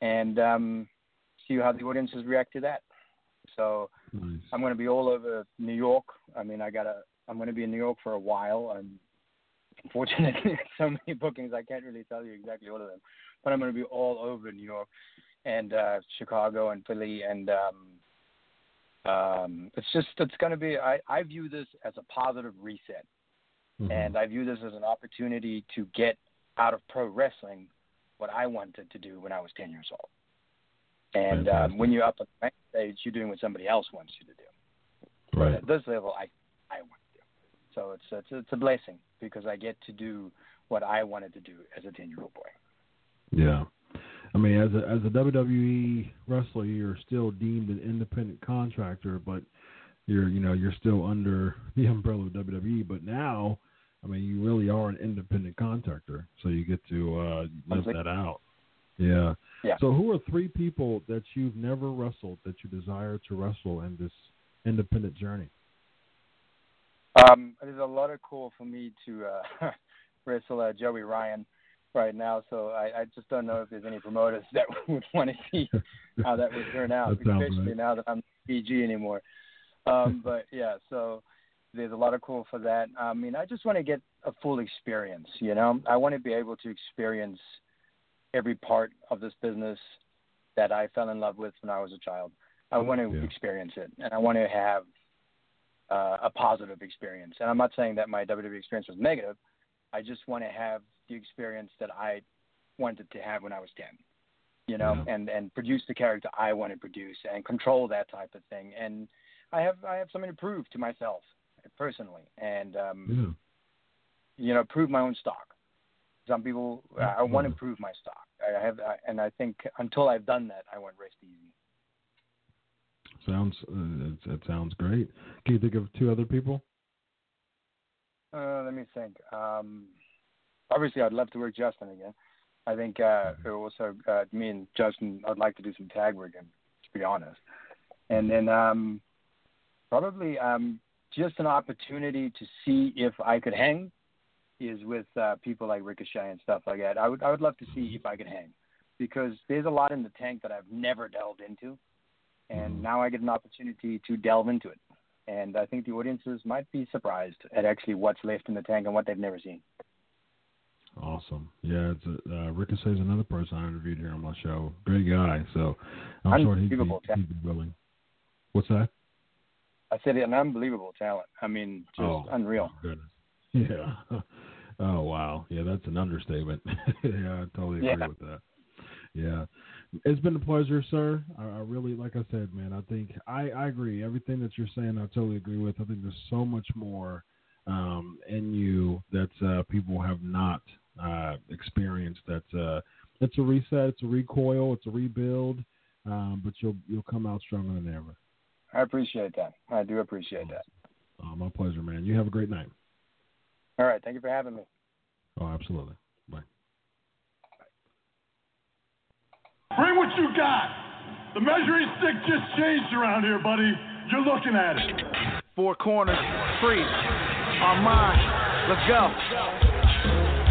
and um, see how the audiences react to that. So Nice. I'm going to be all over New York. I mean, I gotta. I'm going to be in New York for a while. And unfortunately, <laughs> so many bookings, I can't really tell you exactly all of them. But I'm going to be all over New York and uh, Chicago and Philly, and um, um, it's just it's going to be. I I view this as a positive reset, Mhm. and I view this as an opportunity to get out of pro wrestling what I wanted to do when I was 10 years old. And um, when you're up on the main stage, you're doing what somebody else wants you to do. But right. at this level, I I want. So it's it's it's a blessing because I get to do what I wanted to do as a 10 year old boy. Yeah. I mean, as a as a WWE wrestler, you're still deemed an independent contractor, but you're you know you're still under <laughs> the umbrella of WWE. But now, I mean, you really are an independent contractor, so you get to uh, live that out. Yeah. Yeah. So, who are three people that you've never wrestled that you desire to wrestle in this independent journey? Um, there's a lot of cool for me to uh, <laughs> wrestle uh, Joey Ryan right now, so I, I just don't know if there's any promoters <laughs> that would want to see how that would turn out, especially right. now that I'm PG anymore. Um, <laughs> but yeah, so there's a lot of cool for that. I mean, I just want to get a full experience. You know, I want to be able to experience every part of this business that I fell in love with when I was a child. I want to Yeah. experience it, and I want to have uh, a positive experience. And I'm not saying that my WWE experience was negative. I just want to have the experience that I wanted to have when I was 10. You know, Yeah. and and produce the character I want to produce and control that type of thing. And I have I have something to prove to myself personally, and um, Yeah. you know, prove my own stock. Some people, I want to prove my stock. I have, I, and I think until I've done that, I won't rest easy. Sounds uh, it, sounds great. Can you think of two other people? Uh, let me think. Um, obviously, I'd love to work Justin again. I think uh, mm-hmm. also uh, me and Justin, I'd like to do some tag work, and to be honest, and then um, probably um, just an opportunity to see if I could hang is with uh, people like Ricochet and stuff like that. I would I would love to see if I could hang because there's a lot in the tank that I've never delved into, and mm-hmm. now I get an opportunity to delve into it. And I think the audiences might be surprised at actually what's left in the tank and what they've never seen. Awesome. Yeah, it's a, uh, Ricochet is another person I interviewed here on my show. Great guy. So I'm sure he'd be, he'd be willing. What's that? I said an unbelievable talent. I mean, just oh, unreal. Goodness. <laughs> Yeah. Oh wow. Yeah, that's an understatement. <laughs> yeah, I totally agree yeah. with that. Yeah. It's been a pleasure, sir. I, I, really, like I said, man. I think I, I agree. Everything that you're saying, I totally agree with. I think there's so much more um, in you that uh, people have not uh, experienced. That uh, it's a reset, it's a recoil, it's a rebuild, um, but you'll you'll come out stronger than ever. I appreciate that. I do appreciate that. Oh, my pleasure, man. You have a great night. All right. Thank you for having me. Oh, absolutely. Bye. Bring what you got. The measuring stick just changed around here, buddy. You're looking at it. Four corners, free. Our mind. Let's go.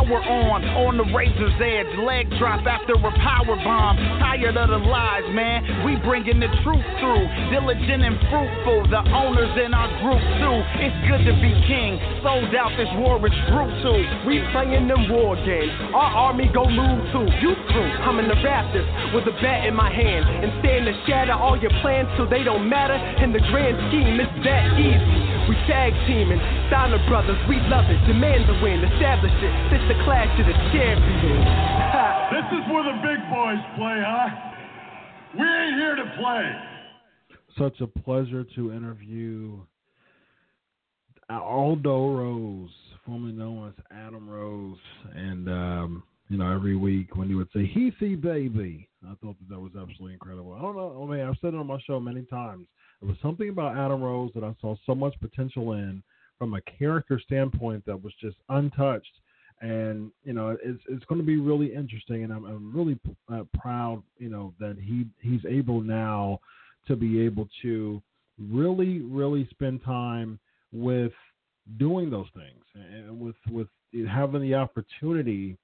power on, on the razor's edge. Leg drop after a power bomb. Tired of the lies, man. We bringing the truth through. Diligent and fruitful. The owners in our group too. It's good to be king. Sold out. This war is brutal. We playing them war games. Our army go move too. You through. I'm in the Raptors with a bat in my hand and stand to shatter all your plans so they don't matter. In the grand scheme, it's that easy. We tag teaming, Steiner brothers, we love it. Demand the win, establish it. This the clash of the champions. this is where the big boys play, huh? We ain't here to play. Such a pleasure to interview Aldo Rose, formerly known as Adam Rose, and um, you know every week when he would say "Heathy baby," I thought that that was absolutely incredible. I don't know, I mean, I've said it on my show many times. There was something about Adam Rose that I saw so much potential in from a character standpoint that was just untouched. And you know, it's it's going to be really interesting, and I'm, I'm really uh, proud, you know, that he he's able now to be able to really really spend time with doing those things and with with having the opportunity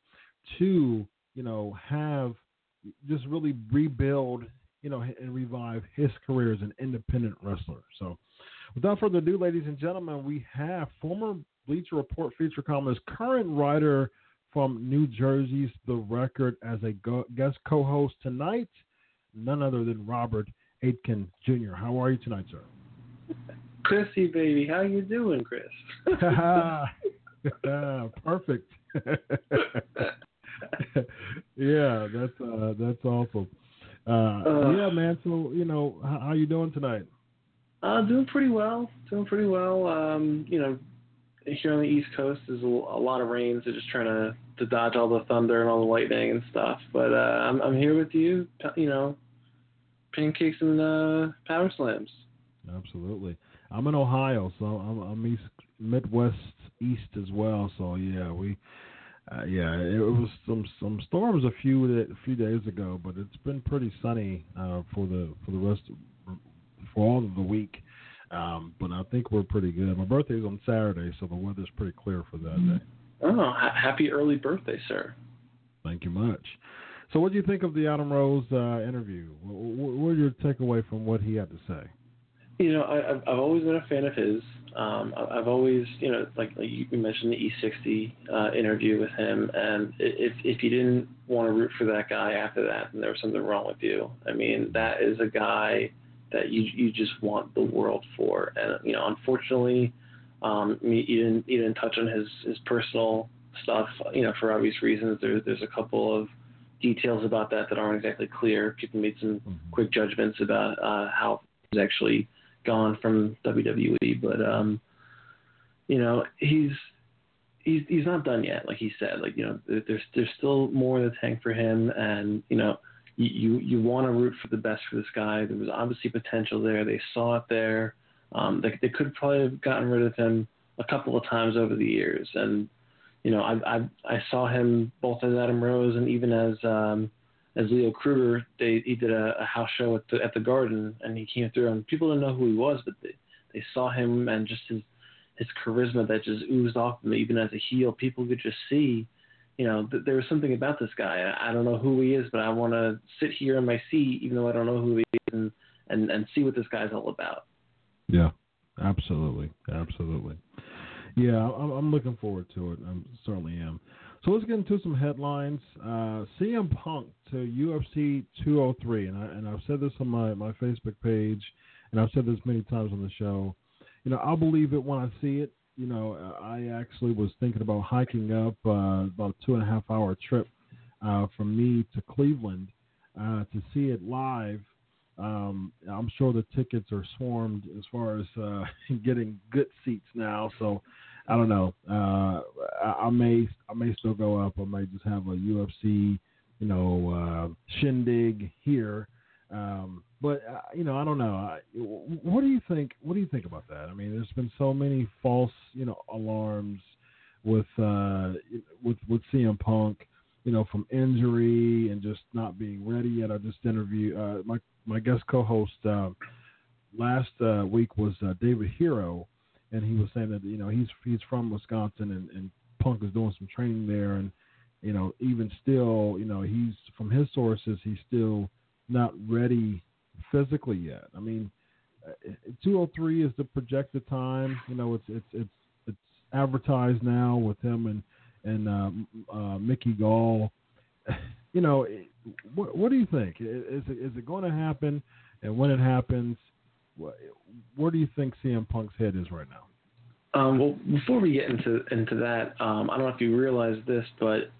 to you know have just really rebuild you know, and revive his career as an independent wrestler. So, without further ado, ladies and gentlemen, we have former Bleacher Report feature columnist, current writer from New Jersey's The Record, as a guest co-host tonight, none other than Robert Aitken Jr. How are you tonight, sir? Chrissy, baby, how you doing, Chris? <laughs> Perfect. <laughs> yeah, that's uh, that's awesome. Uh, Uh, yeah, man. So you know, how, how you doing tonight? Uh, doing pretty well. Doing pretty well. Um, you know, here on the East Coast, there's a, a lot of rain, so just trying to to dodge all the thunder and all the lightning and stuff. But uh, I'm I'm here with you. You know, pancakes and uh, power slams. Absolutely. I'm in Ohio, so I'm, I'm East Midwest East as well. So yeah, we. Uh, yeah, it was some some storms a few a few days ago, but it's been pretty sunny uh, for the for the rest of, for all of the week. Um, but I think we're pretty good. My birthday's on Saturday, so the weather's pretty clear for that day. Oh, ha- happy early birthday, sir. Thank you much. So, what do you think of the Adam Rose uh, interview? What, what are your takeaway from what he had to say? You know, I, I've always been a fan of his. Um, I- I've always, you know, like, like you mentioned the E60 uh, interview with him, and if if you didn't want to root for that guy after that, then there was something wrong with you. I mean, that is a guy that you you just want the world for, and you know, unfortunately, um, you you didn't you didn't touch on his his personal stuff, you know, for obvious reasons. There's there's a couple of details about that that aren't exactly clear. People made some quick judgments about uh, how he's actually gone from WWE, but um, you know he's he's he's not done yet. Like he said, like you know there's there's still more in the tank for him, and you know you you, you want to root for the best for this guy. There was obviously potential there. They saw it there. Um, they they could probably have gotten rid of him a couple of times over the years, and you know I I I saw him both as Adam Rose and even as um, as Leo Kruger, they he did a, a house show at the at the Garden, and he came through, and people didn't know who he was, but they they saw him and just his his charisma that just oozed off him, even as a heel. People could just see, you know, that there was something about this guy. I, I don't know who he is, but I want to sit here in my seat, even though I don't know who he is, and and and see what this guy's all about. Yeah, absolutely, absolutely. Yeah, I'm, I'm looking forward to it. I certainly am. So let's get into some headlines. Uh, CM Punk to UFC 203, and I and I've said this on my my Facebook page, and I've said this many times on the show. You know, I'll believe it when I see it. You know, I actually was thinking about hiking up uh, about a two and a half hour trip uh, from me to Cleveland uh, to see it live. Um, I'm sure the tickets are swarmed as far as uh, <laughs> getting good seats now. So I don't know. Uh, I, I may I may still go up. I may just have a UFC, you know, uh, shindig here. Um, but uh, you know, I don't know. I, what do you think? What do you think about that? I mean, there's been so many false, you know, alarms with uh, with with CM Punk, you know, from injury and just not being ready yet. I just interviewed uh, my my guest co-host uh, last uh, week was uh, David Hero, and he was saying that you know he's he's from Wisconsin and, and Punk is doing some training there, and you know even still, you know he's from his sources he's still not ready physically yet. I mean, uh, 203 is the projected time. You know, it's it's it's it's advertised now with him and and uh, uh, Mickey Gall. <laughs> You know, what what do you think? Is it is it going to happen? And when it happens, where do you think CM Punk's head is right now? Um, well, before we get into into that, um, I don't know if you realize this, but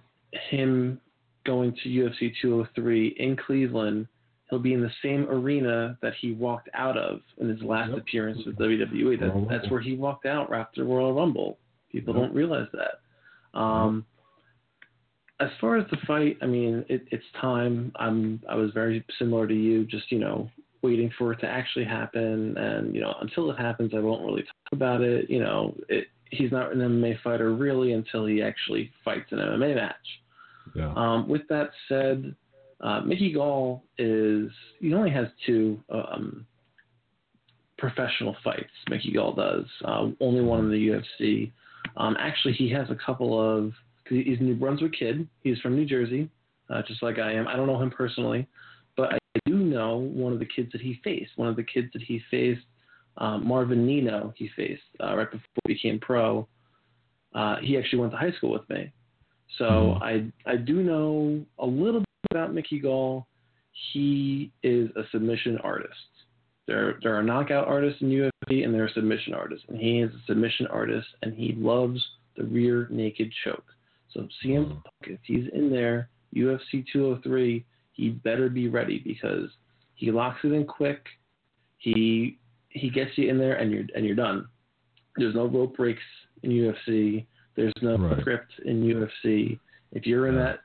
him going to UFC 203 in Cleveland, he'll be in the same arena that he walked out of in his last appearance with WWE. That, that's where he walked out after Royal Rumble. People don't realize that. Um, as far as the fight, I mean, it, it's time. I'm I was very similar to you, just you know, waiting for it to actually happen, and you know, until it happens, I won't really talk about it. You know, it, he's not an MMA fighter really until he actually fights an MMA match. Yeah. Um, with that said, uh, Mickey Gall is he only has two um, professional fights. Mickey Gall does uh, only one in the UFC. Um, actually, he has a couple of. Cause he's a New Brunswick kid. He's from New Jersey, uh, just like I am. I don't know him personally, but I do know one of the kids that he faced. One of the kids that he faced, um, Marvin Nino. He faced uh, right before he became pro. Uh, he actually went to high school with me, so I I do know a little bit about Mickey Gall. He is a submission artist. There there are knockout artists in UFC and there are submission artists, and he is a submission artist, and he loves the rear naked choke. So CM Punk, if he's in there, UFC 203, he better be ready because he locks it in quick. He he gets you in there and you're and you're done. There's no rope breaks in UFC. There's no Right. script in UFC. If you're in that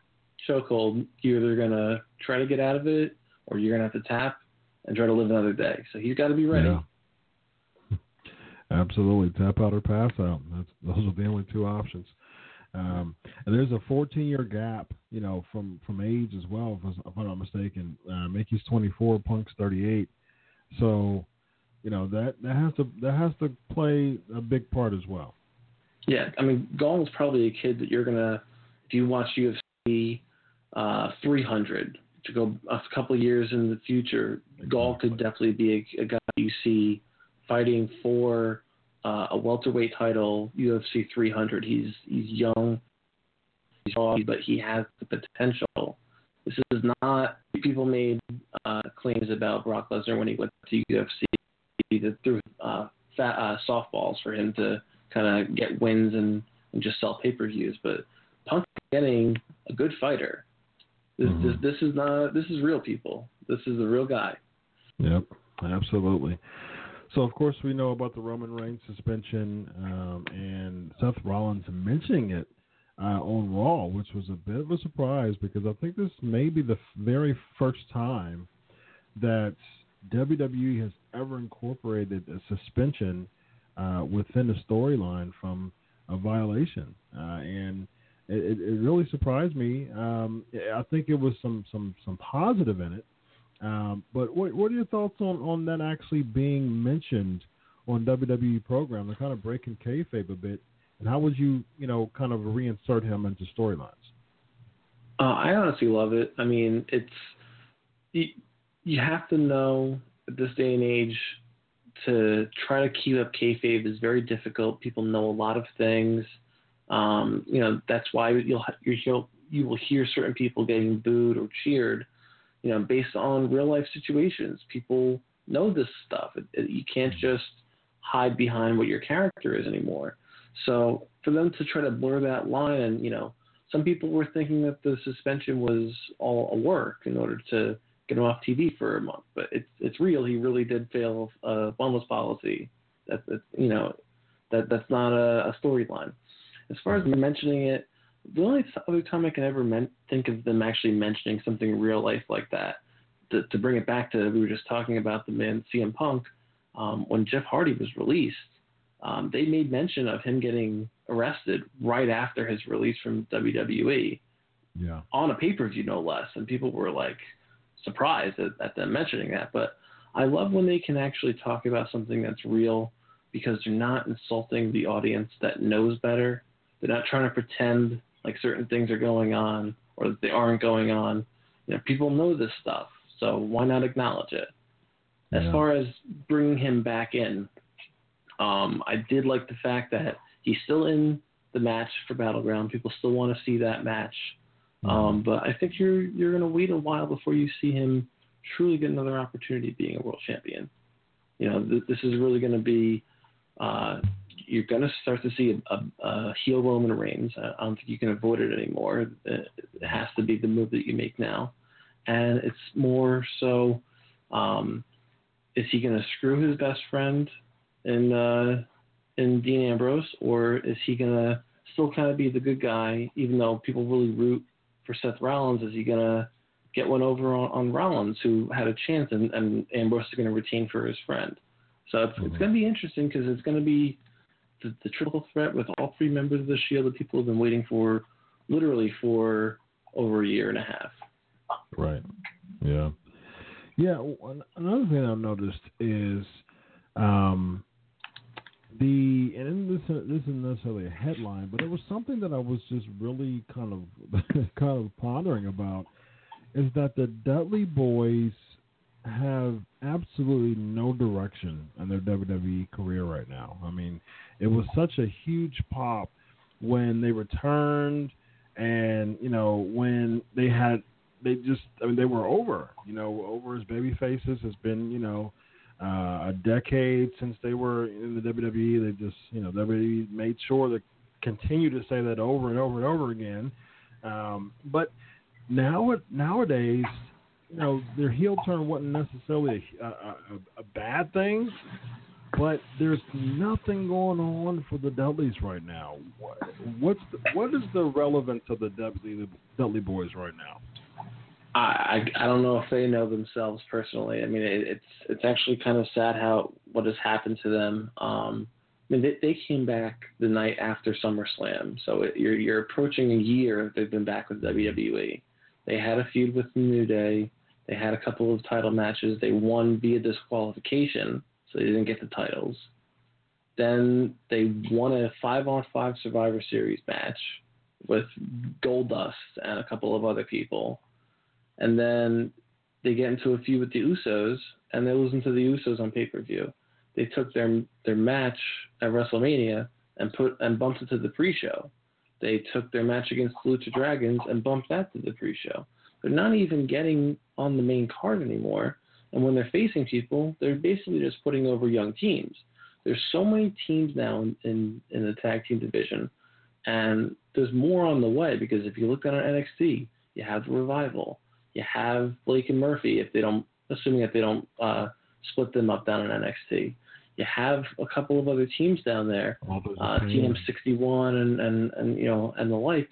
chokehold, you're either gonna try to get out of it or you're gonna have to tap and try to live another day. So he's got to be ready. Yeah. <laughs> Absolutely, tap out or pass out. That's those are the only two options. Um, and there's a 14 year gap, you know, from from age as well. If, I'm not mistaken, uh, Mickey's 24, Punk's 38. So, you know that that has to that has to play a big part as well. Yeah, I mean, Gall's probably a kid that you're gonna, if you watch UFC uh, 300 to go a couple of years in the future, Gall could definitely be a, a guy you see fighting for uh, a welterweight title, UFC 300. He's he's young, he's raw, but he has the potential. This is not people made uh, claims about Brock Lesnar when he went to UFC that threw uh, fat, uh, softballs for him to kind of get wins and, and just sell pay per views. But Punk getting a good fighter. This, this this is not this is real people. This is a real guy. Yep, absolutely. So of course we know about the Roman Reigns suspension um, and Seth Rollins mentioning it uh, on Raw, which was a bit of a surprise because I think this may be the very first time that WWE has ever incorporated a suspension uh, within a storyline from a violation, uh, and it, it really surprised me. Um, I think it was some some some positive in it. Um, but what, what are your thoughts on, on that actually being mentioned on WWE program? They're kind of breaking kayfabe a bit, and how would you, you know, kind of reinsert him into storylines? Uh, I honestly love it. I mean, it's you, you have to know at this day and age to try to keep up kayfabe is very difficult. People know a lot of things. Um, you know, that's why you'll you'll you will hear certain people getting booed or cheered. You know, based on real life situations. People know this stuff. It, it, you can't mm-hmm. just hide behind what your character is anymore. So for them to try to blur that line, and you know, some people were thinking that the suspension was all a work in order to get him off TV for a month, but it's it's real. He really did fail a wellness policy. That that you know, that that's not a, a storyline. As far as mm-hmm. mentioning it, the only other time I can ever men- think of them actually mentioning something real life like that, to, to bring it back to we were just talking about the man CM Punk, um, when Jeff Hardy was released, um, they made mention of him getting arrested right after his release from WWE Yeah. on a pay per view, no less. And people were like surprised at, at them mentioning that. But I love when they can actually talk about something that's real because they're not insulting the audience that knows better. They're not trying to pretend like certain things are going on or that they aren't going on. You know, people know this stuff, so why not acknowledge it? As Yeah. far as bringing him back in, um, I did like the fact that he's still in the match for Battleground. People still want to see that match. Um, but I think you're you're going to wait a while before you see him truly get another opportunity being a world champion. You know, th- this is really going to be. Uh, you're going to start to see a, a, heel Roman Reigns. I don't think you can avoid it anymore. It has to be the move that you make now, and it's more so. Um, is he going to screw his best friend in uh, in Dean Ambrose, or is he going to still kind of be the good guy, even though people really root for Seth Rollins? Is he going to get one over on, on Rollins, who had a chance, and, and Ambrose is going to retain for his friend? So it's, it's going to be interesting because it's going to be the, the triple threat with all three members of the Shield that people have been waiting for, literally for over a year and a half. Right. Yeah. Yeah. Another thing I've noticed is um, the and this this isn't necessarily a headline, but it was something that I was just really kind of <laughs> kind of pondering about is that the Dudley Boys have absolutely no direction in their WWE career right now. I mean, it was such a huge pop when they returned and you know when they had they just I mean they were over you know over as baby faces has been you know uh, a decade since they were in the WWE they just you know WWE made sure to continue to say that over and over and over again. Um, but now nowadays, you know, their heel turn wasn't necessarily a, a, a bad thing, but there's nothing going on for the Dudleys right now. What, what's the, what is the relevance of the Dudley Dudley boys right now? I, I don't know if they know themselves personally. I mean, it, it's it's actually kind of sad how what has happened to them. Um, I mean, they, they came back the night after SummerSlam, so it, you're you're approaching a year they've been back with WWE. They had a feud with New Day. They had a couple of title matches. They won via disqualification, so they didn't get the titles. Then they won a five on five Survivor Series match with Goldust and a couple of other people and then they get into a feud with the Usos, and they lose to the Usos on pay per view. They took their their match at WrestleMania and put and bumped it to the pre-show. They took their match against Lucha Dragons and bumped that to the pre-show. They're not even getting on the main card anymore. And when they're facing people, they're basically just putting over young teams. There's so many teams now in, in, in the tag team division, and there's more on the way because if you look at NXT, you have the revival, you have Blake and Murphy if they don't, assuming that they don't uh, split them up down in NXT. You have a couple of other teams down there, uh, Team 61 and, and, and you know and the like,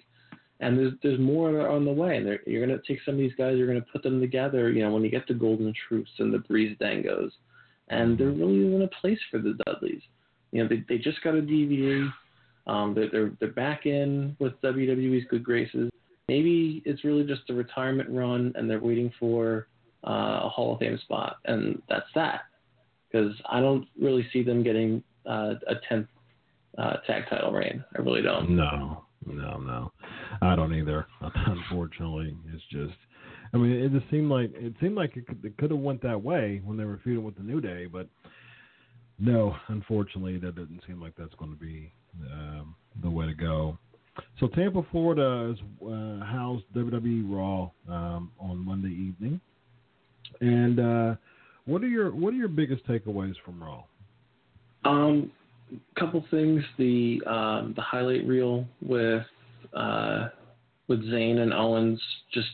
and there's there's more on the way. And you're going to take some of these guys, you're going to put them together. You know when you get the Golden Truths and the Breezangos, and there really isn't a place for the Dudleys. You know they they just got a DVD. Um, they're, they're they're back in with WWE's good graces maybe it's really just a retirement run and they're waiting for uh, a Hall of Fame spot, and that's that. Because I don't really see them getting uh, a tenth uh, tag title reign. I really don't. No, no, no. I don't either. <laughs> Unfortunately, it's just. I mean, it just seemed like it seemed like it could, it could have went that way when they were feuding with the New Day, but no, unfortunately, that doesn't seem like that's going to be um, the way to go. So Tampa, Florida is uh, housed WWE Raw um, on Monday evening. And uh, what are your what are your biggest takeaways from Raw? Um, couple things. The um, the highlight reel with uh, with Zayn and Owens just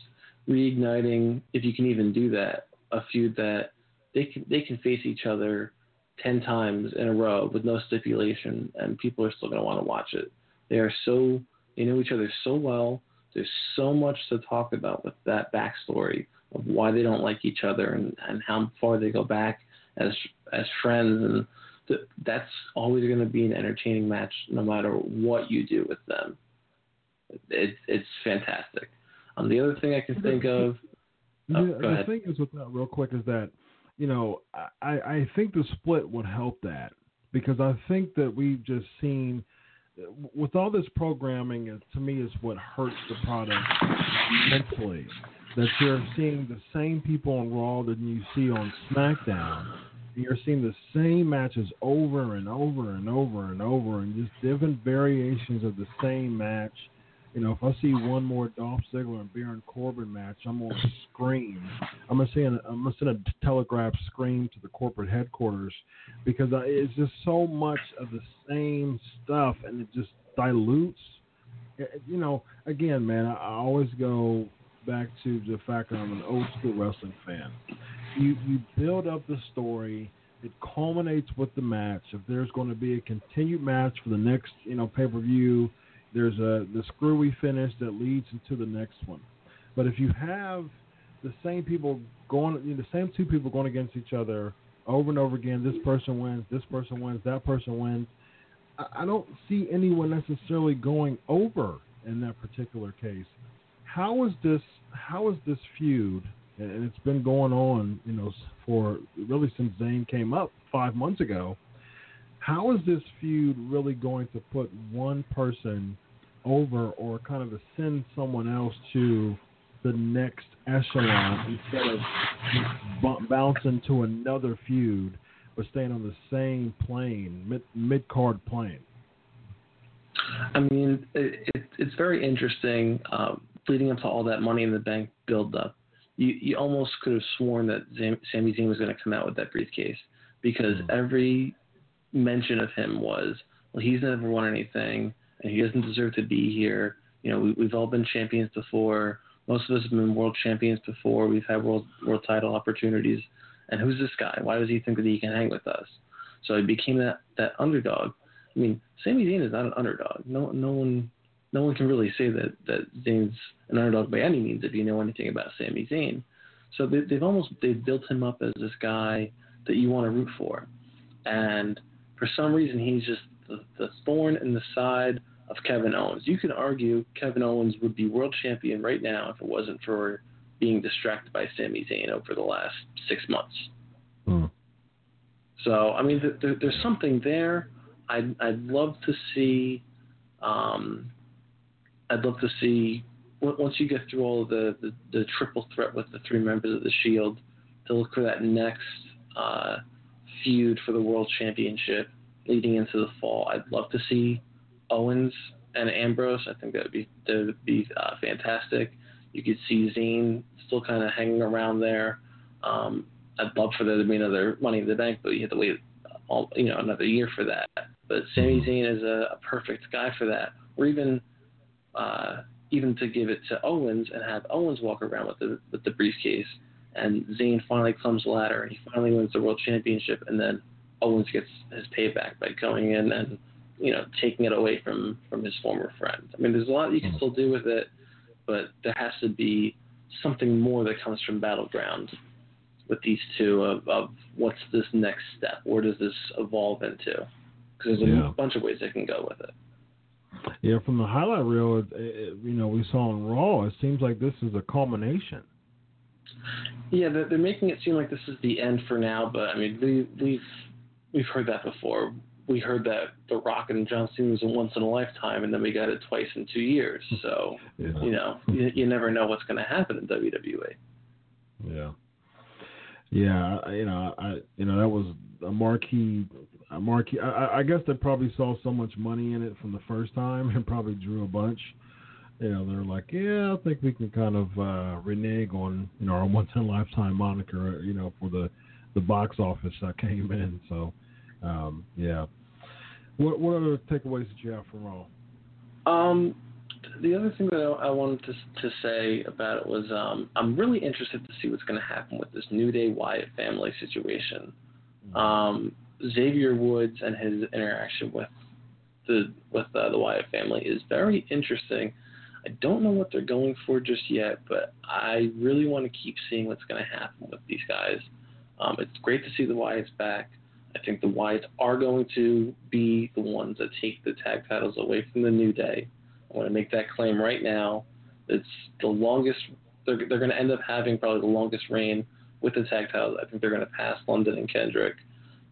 reigniting, if you can even do that, a feud that they can they can face each other ten times in a row with no stipulation, and people are still going to want to watch it. They are so they know each other so well. There's so much to talk about with that backstory of why they don't like each other and, and how far they go back as as friends and th- that's always going to be an entertaining match no matter what you do with them. It, it's fantastic. Um, the other thing I can think of. Oh, the, the thing is with that, real quick, is that you know I I think the split would help that because I think that we've just seen with all this programming, it, to me, is what hurts the product mentally. That you're seeing the same people on Raw that you see on SmackDown. You're seeing the same matches over and over and over and over, and just different variations of the same match you know, if I see one more Dolph Ziggler and Baron Corbin match, I'm gonna scream. I'm gonna send I'm gonna send a telegraph scream to the corporate headquarters because it's just so much of the same stuff, and it just dilutes. Eh, eh, you know, again, man, I always go back to the fact that I'm an old school wrestling fan. You you build up the story. It culminates with the match. If there's going to be a continued match for the next, you know, pay per view, there's a the screwy finish that leads into the next one. But if you have the same people going, you know, the same two people going against each other over and over again, this person wins, this person wins, that person wins. I, I don't see anyone necessarily going over in that particular case. How is this? How is this feud? And it's been going on, you know, for really since Zayn came up five months ago. How is this feud really going to put one person over or kind of ascend someone else to the next echelon instead of b- bouncing to another feud, but staying on the same plane, mid card plane. I mean, it, it, it's very interesting. Um, leading up to all that Money in the Bank build up, you you almost could have sworn that Zam, Sami Zayn was going to come out with that briefcase because mm-hmm. every mention of him was, well, he's never won anything and he doesn't deserve to be here. You know, we, we've all been champions before. Most of us have been world champions before. We've had world world title opportunities. And who's this guy? Why does he think that he can hang with us? So he became that that underdog. I mean, Sami Zayn is not an underdog. No no one no one can really say that that Zayn's an underdog by any means if you know anything about Sami Zayn. So they, they've almost they've built him up as this guy that you want to root for, and for some reason he's just the, the thorn in the side of Kevin Owens. You can argue Kevin Owens would be world champion right now if it wasn't for being distracted by Sami Zayn over the last six months. Hmm. So I mean, there, there's something there. I'd I'd love to see. Um, I'd love to see once you get through all of the, the, the triple threat with the three members of the Shield, to look for that next uh, feud for the World Championship leading into the fall. I'd love to see Owens and Ambrose. I think that would be that would be uh, fantastic. You could see Zayn still kind of hanging around there. Um, I'd love for there to be another Money in the Bank, but you have to wait, all, you know, another year for that. But Sami Zayn is a, a perfect guy for that. Or even, uh, even to give it to Owens and have Owens walk around with the with the briefcase, and Zayn finally climbs the ladder and he finally wins the world championship, and then Owens gets his payback by going in and you know taking it away from from his former friend. I mean, there's a lot you can hmm. still do with it, but there has to be something more that comes from Battleground with these two of, of what's this next step? Where does this evolve into? Because there's a bunch of ways they can go with it. Yeah, from the highlight reel, it, it, you know, we saw on Raw. It seems like this is a culmination. Yeah, they're, they're making it seem like this is the end for now, but I mean, we, we've we've heard that before. We heard that The Rock and John Cena was a once in a lifetime, and then we got it twice in two years. <laughs> So Yeah. you know, you, you never know what's going to happen in. WWE. Yeah. Yeah, I- you know, I you know that was a marquee, a marquee. I, I- I guess they probably saw so much money in it from the first time <laughs> and probably drew a bunch. You know, they're like, yeah, I think we can kind of uh, renege on you know our <laughs> once in a lifetime moniker. You know, for the the box office that came in. So, um, yeah. What what other takeaways did you have from Raw? Um, the other thing that I, I wanted to to say about it was um, I'm really interested to see what's going to happen with this New Day Wyatt family situation. Um, Xavier Woods and his interaction with the with uh, the Wyatt family is very interesting. I don't know what they're going for just yet, but I really want to keep seeing what's going to happen with these guys. Um, it's great to see the Wyatts back. I think the Wyatts are going to be the ones that take the tag titles away from the New Day. I want to make that claim right now. It's the longest. They're they're going to end up having probably the longest reign with the tag titles. I think they're going to pass London and Kendrick,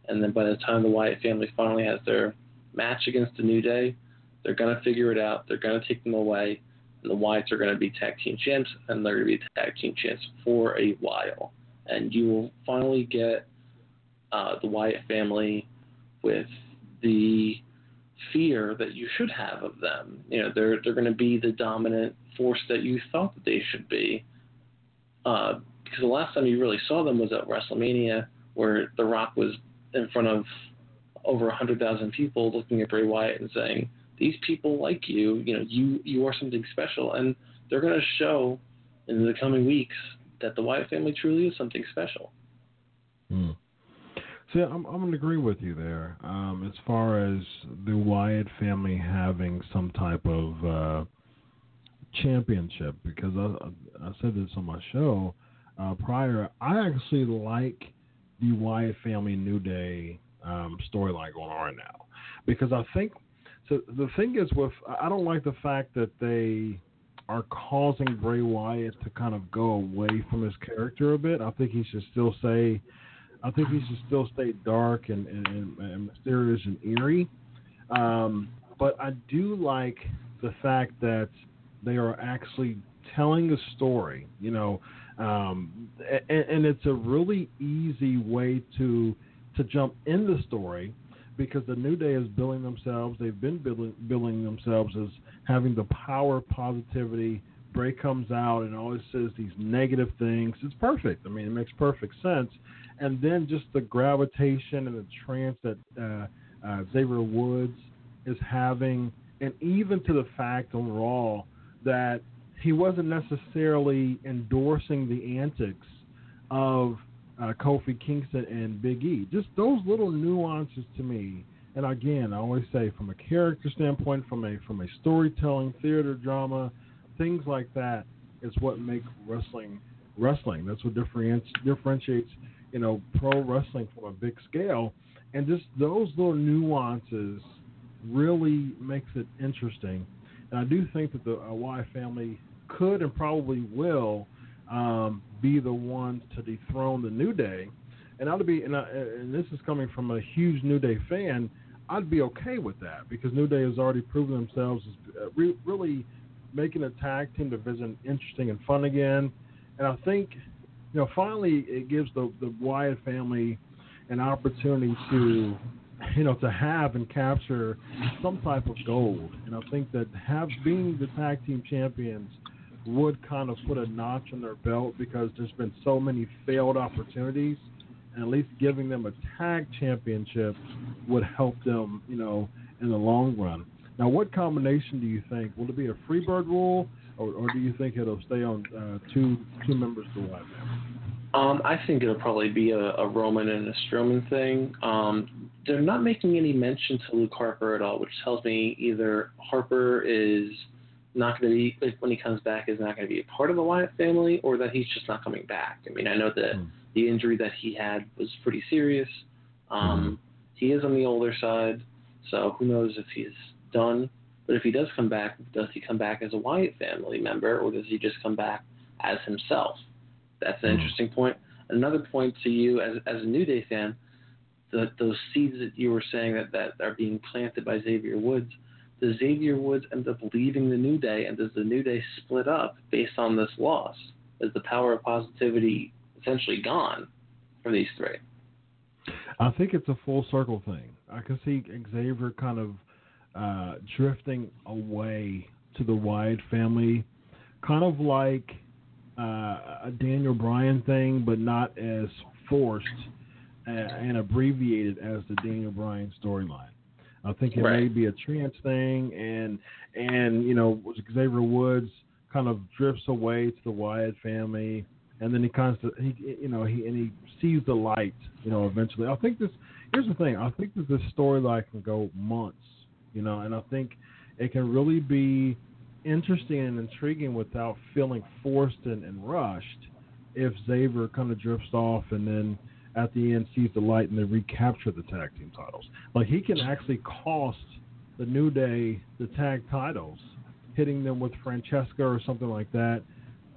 and then by the time the Wyatt family finally has their match against the New Day, they're going to figure it out. They're going to take them away, and the Wyatts are going to be tag team champs, and they're going to be tag team champs for a while. And you will finally get uh, the Wyatt family with the fear that you should have of them. You know, they're they're going to be the dominant force that you thought that they should be. Uh, because the last time you really saw them was at WrestleMania, where The Rock was in front of over a hundred thousand people looking at Bray Wyatt and saying, "These people like you. You know, you you are something special." And they're going to show in the coming weeks that the Wyatt family truly is something special. Hmm. See, I'm I'm gonna agree with you there. Um, as far as the Wyatt family having some type of uh, championship, because I I said this on my show uh, prior. I actually like the Wyatt family New Day um, storyline going on right now, because I think so. The thing is with I don't like the fact that they are causing Bray Wyatt to kind of go away from his character a bit. I think he should still say I think he should still stay dark and, and, and mysterious and eerie. Um, but I do like the fact that they are actually telling a story, you know, um, and, and it's a really easy way to to jump in the story because the New Day is billing themselves. They've been billing, billing themselves as having the power, of positivity. Bray comes out and always says these negative things. It's perfect. I mean, it makes perfect sense and then just the gravitation and the trance that uh, uh, Xavier Woods is having and even to the fact Raw that he wasn't necessarily endorsing the antics of uh, Kofi Kingston and Big E. Just those little nuances to me. And again, I always say, from a character standpoint, from a from a storytelling, theater drama, things like that, is what make wrestling wrestling. That's what differentiates differentiates you know pro wrestling from a big scale. And just those little nuances really makes it interesting. And I do think that the uh, Wyatt family could and probably will um, be the ones to dethrone the New Day. And I'd be, and, I, and this is coming from a huge New Day fan. I'd be okay with that because New Day has already proven themselves as uh, re- really making a tag team division interesting and fun again. And I think, you know, finally it gives the the Wyatt family an opportunity to, you know, to have and capture some type of gold. And I think that have being the tag team champions would kind of put a notch in their belt because there's been so many failed opportunities, and at least giving them a tag championship would help them, you know, in the long run. Now, what combination do you think? Will it be a Freebird rule, or, or do you think it'll stay on uh, two two members to one? Um, I think it'll probably be a, a Rowan and a Strowman thing. Um, they're not making any mention to Luke Harper at all, which tells me either Harper is not going to be like when he comes back is not going to be a part of the Wyatt family, or that he's just not coming back. I mean, I know that mm. the injury that he had was pretty serious. Um, mm. He is on the older side, so who knows if he's done. But if he does come back, does he come back as a Wyatt family member, or does he just come back as himself? That's an mm. interesting point. Another point to you as as a New Day fan, the, those seeds that you were saying that, that are being planted by Xavier Woods does Xavier Woods end up leaving the New Day, and does the New Day split up based on this loss? Is the power of positivity essentially gone for these three? I think it's a full circle thing. I can see Xavier kind of uh, drifting away to the Wyatt family, kind of like uh, a Daniel Bryan thing, but not as forced and abbreviated as the Daniel Bryan storyline. I think it right. may be a trance thing, and and you know Xavier Woods kind of drifts away to the Wyatt family, and then he kind of he you know he and he sees the light, you know, eventually. I think this here's the thing. I think that this storyline can go months, you know, and I think it can really be interesting and intriguing without feeling forced and, and rushed. If Xavier kind of drifts off and then at the end sees the light and they recapture the tag team titles. Like he can actually cost the New Day the tag titles, hitting them with Francesca or something like that,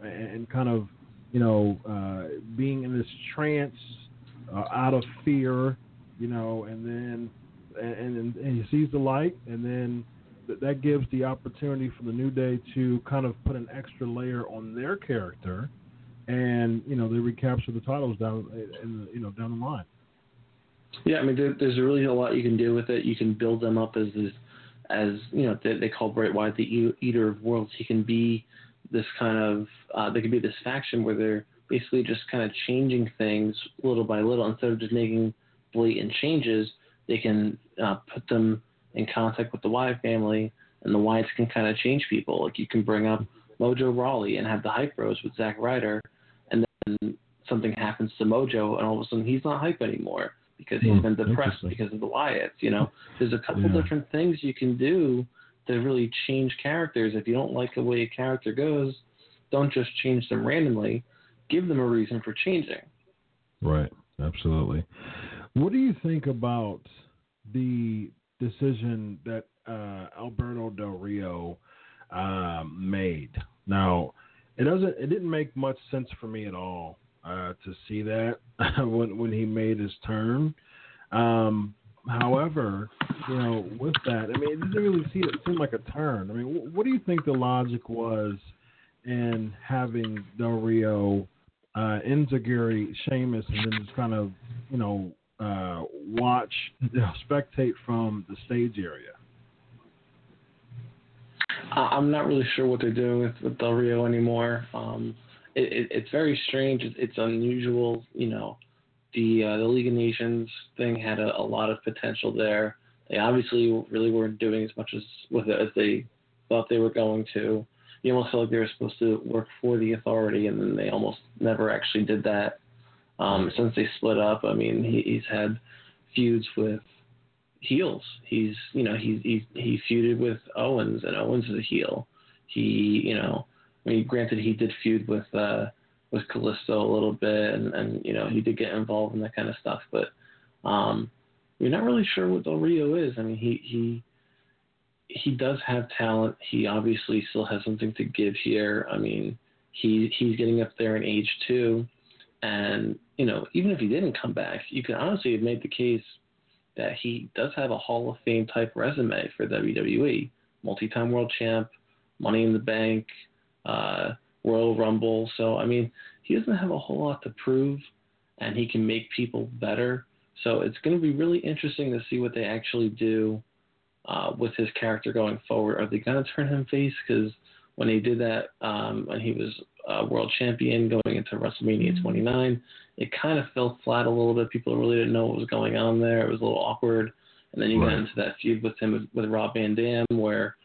and kind of you know uh, being in this trance uh, out of fear, you know, and then and, and he sees the light, and then that gives the opportunity for the New Day to kind of put an extra layer on their character and you know they recapture the titles down in you know down the line. Yeah, I mean there, there's really a lot you can do with it. You can build them up as this, as you know they, they call Bray Wyatt the eater of worlds. He can be this kind of uh, they can be this faction where they're basically just kind of changing things little by little instead of just making blatant changes. They can uh, put them in contact with the Wyatt family, and the Wyatts can kind of change people. Like you can bring up Mojo Rawley and have the hype bros with Zack Ryder something happens to Mojo, and all of a sudden he's not hype anymore because he's mm, been depressed because of the Wyatts. You know, <laughs> there's a couple yeah. different things you can do to really change characters. If you don't like the way a character goes, don't just change them randomly. Give them a reason for changing. Right. Absolutely. What do you think about the decision that uh, Alberto Del Rio uh, made? Now, it doesn't. It didn't make much sense for me at all uh, to see that <laughs> when when he made his turn. Um, however, you know, with that, I mean, it didn't really see it seem like a turn. I mean, what do you think the logic was in having Del Rio, uh, Enzuigiri, Sheamus, and then just kind of, you know, uh, watch, you know, spectate from the stage area? I'm not really sure what they're doing with, with Del Rio anymore. Um, it, it, it's very strange. It's, it's unusual. You know, the uh, the League of Nations thing had a, a lot of potential there. they obviously really weren't doing as much as with it as they thought they were going to. You almost felt like they were supposed to work for the authority, and then they almost never actually did that. Um, since they split up, I mean, he, he's had feuds with heels. He's, you know, he he he feuded with Owens, and Owens is a heel. He, you know, I mean, granted, he did feud with uh, with Kalisto a little bit, and, and you know, he did get involved in that kind of stuff. But um, you're not really sure what Del Rio is. I mean, he he he does have talent. He obviously still has something to give here. I mean, he he's getting up there in age too, and you know, even if he didn't come back, you could honestly have made the case that he does have a Hall of Fame type resume for WWE. Multi-time world champ, Money in the Bank, uh, Royal Rumble. So I mean, he doesn't have a whole lot to prove, and he can make people better. So it's going to be really interesting to see what they actually do uh, with his character going forward. Are they going to turn him face? Because when he did that, um, when he was uh, world champion going into WrestleMania 29, it kind of fell flat a little bit. People really didn't know what was going on there. It was a little awkward. And then you right. got into that feud with him with, with Rob Van Dam, where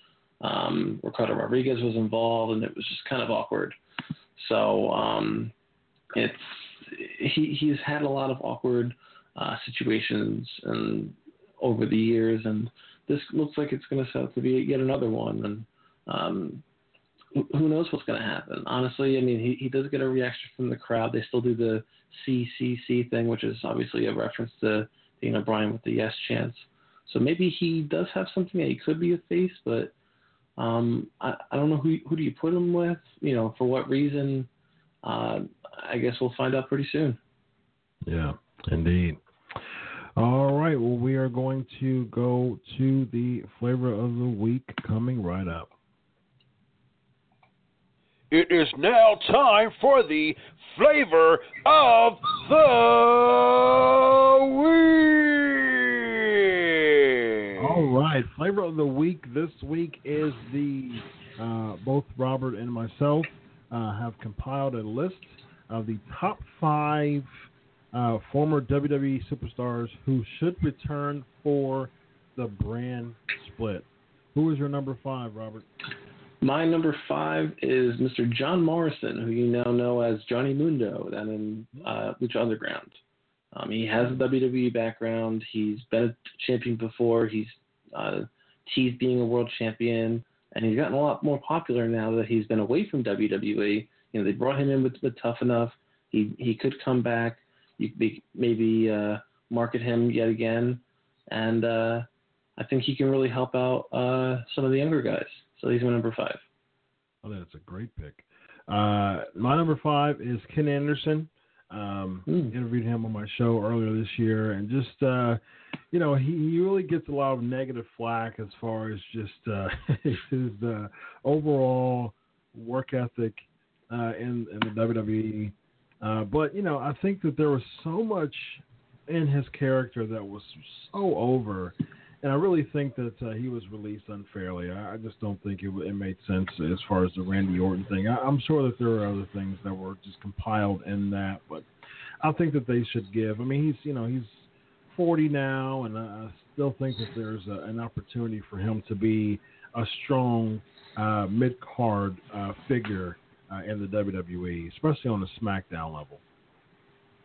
um, Ricardo Rodriguez was involved, and it was just kind of awkward. So um, it's he he's had a lot of awkward uh, situations and over the years, and this looks like it's going to set up to be yet another one. And um, who knows what's going to happen? Honestly, I mean, he, he does get a reaction from the crowd. They still do the CCC thing, which is obviously a reference to Daniel Bryan with the yes chance. So maybe he does have something that he could be a face, but um, I, I don't know who who do you put him with. You know, for what reason? Uh, I guess we'll find out pretty soon. Yeah, indeed. All right. Well, we are going to go to the flavor of the week coming right up. It is now time for the flavor of the week. All right, flavor of the week this week is the uh, both Robert and myself uh, have compiled a list of the top five uh, former WWE superstars who should return for the brand split. Who is your number five, Robert? My number five is Mr. John Morrison, who you now know as Johnny Mundo down in uh, Lucha Underground. Um, he has a WWE background. He's been a champion before. He's uh, teased being a world champion, and he's gotten a lot more popular now that he's been away from WWE. You know, they brought him in with, with Tough Enough. He he could come back. You be, maybe uh, market him yet again, and uh, I think he can really help out uh, some of the younger guys. So he's my number five. Oh, that's a great pick. Uh, my number five is Ken Anderson. Um, mm. Interviewed him on my show earlier this year, and just uh, you know, he, he really gets a lot of negative flack as far as just uh, <laughs> his uh, overall work ethic uh, in, in the WWE. Uh, but you know, I think that there was so much in his character that was so over and I really think that uh, he was released unfairly. I, I just don't think it, it made sense as far as the Randy Orton thing. I, I'm sure that there are other things that were just compiled in that, but I think that they should give. I mean, he's you know he's 40 now, and I still think that there's a, an opportunity for him to be a strong uh, mid card uh, figure uh, in the WWE, especially on the SmackDown level.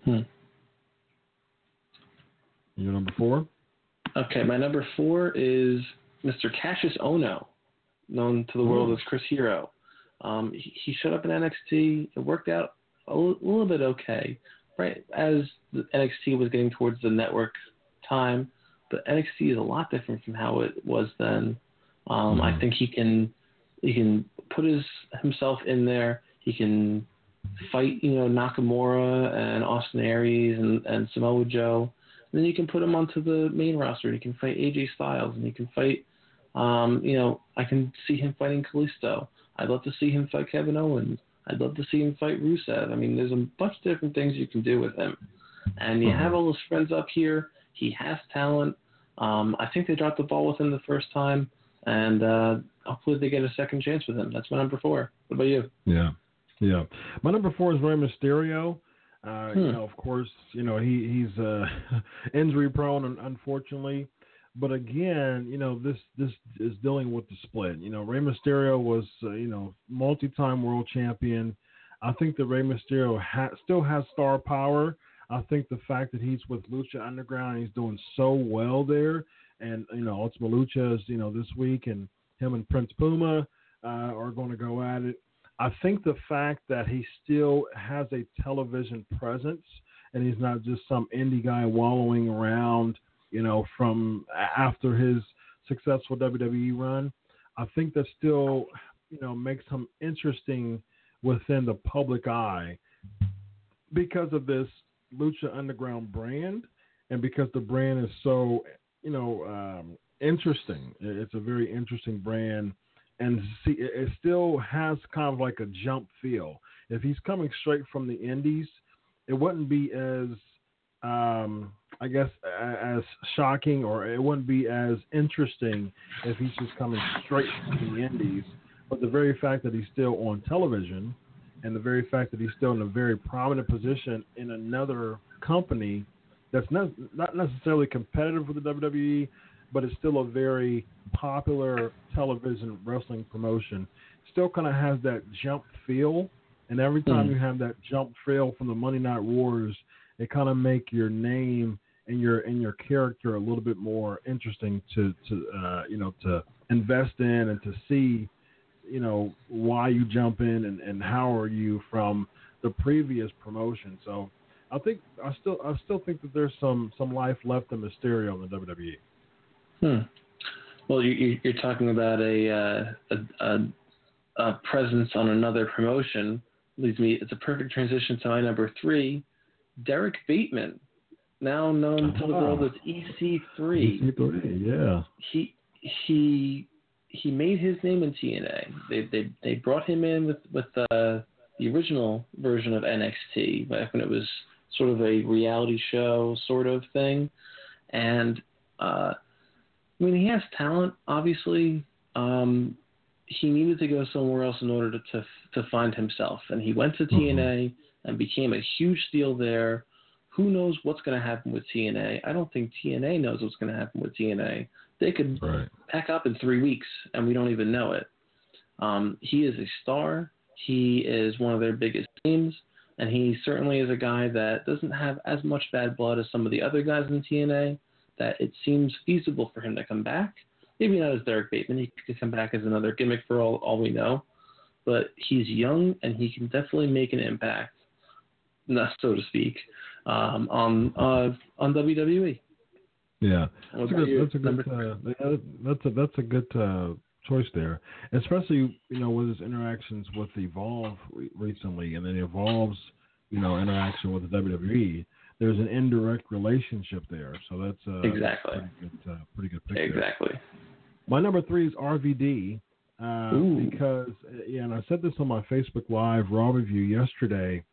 Hmm. Your number four. Okay, my number four is Mr. Cassius Ohno, known to the world as Chris Hero. Um, he, he, showed up in NXT. It worked out a l- little bit okay, right as the NXT was getting towards the network time. But NXT is a lot different from how it was then. Um, I think he can he can put his himself in there. He can fight, you know, Nakamura and Austin Aries and, and Samoa Joe then you can put him onto the main roster. He can fight AJ Styles, and he can fight. Um, you know, I can see him fighting Kalisto. I'd love to see him fight Kevin Owens. I'd love to see him fight Rusev. I mean, there's a bunch of different things you can do with him. And you have all his friends up here. He has talent. Um, I think they dropped the ball with him the first time, and uh, hopefully they get a second chance with him. That's my number four. What about you? Yeah, yeah. My number four is Rey Mysterio. Uh, hmm. You know, of course, you know he he's uh, <laughs> injury prone, unfortunately, but again, you know, this this is dealing with the split. You know, Rey Mysterio was uh, you know multi-time world champion. I think that Rey Mysterio ha- still has star power. I think the fact that he's with Lucha Underground, he's doing so well there, and you know, Ultima Lucha is you know this week, and him and Prince Puma uh, are going to go at it. I think the fact that he still has a television presence and he's not just some indie guy wallowing around, you know, from after his successful WWE run, I think that still, you know, makes him interesting within the public eye because of this Lucha Underground brand and because the brand is so, you know, um, interesting. It's a very interesting brand and see, it still has kind of like a jump feel. If he's coming straight from the Indies, it wouldn't be as, um, I guess, as shocking or it wouldn't be as interesting if he's just coming straight from the Indies. But the very fact that he's still on television, and the very fact that he's still in a very prominent position in another company that's not not necessarily competitive with the WWE, but it's still a very popular television wrestling promotion. Still kind of has that jump feel, and every time mm. you have that jump feel from the Monday Night Wars, it kind of make your name and your and your character a little bit more interesting to to uh, you know to invest in and to see you know why you jump in and, and how are you from the previous promotion. So I think I still I still think that there's some some life left in Mysterio in the WWE. Hmm. Well, you, are talking about a, uh, a, a, a, presence on another promotion. Leads me. It's a perfect transition to my number three, Derrick Bateman, now known to the world as EC3. EC3, yeah. He he he made his name in TNA. They they they brought him in with with uh, the original version of NXT back when it was sort of a reality show sort of thing, and uh, I mean, he has talent, obviously. Um, he needed to go somewhere else in order to, to, to find himself, and he went to mm-hmm. TNA and became a huge deal there. Who knows what's going to happen with TNA? I don't think TNA knows what's going to happen with TNA. They could right. pack up in three weeks, and we don't even know it. Um, he is a star. He is one of their biggest names, and he certainly is a guy that doesn't have as much bad blood as some of the other guys in TNA that it seems feasible for him to come back. Maybe not as Derrick Bateman. He could come back as another gimmick for all, all we know. But he's young and he can definitely make an impact, so to speak, um, on uh, on WWE. Yeah, that's a good. That's a good. Uh, that's a that's a good uh, choice there, especially you know with his interactions with Evolve recently, and then Evolve's you know interaction with the WWE there's an indirect relationship there. So that's uh, exactly pretty good, uh, pretty good picture. Exactly. My number three is RVD uh, because yeah, and I said this on my Facebook Live Raw review yesterday.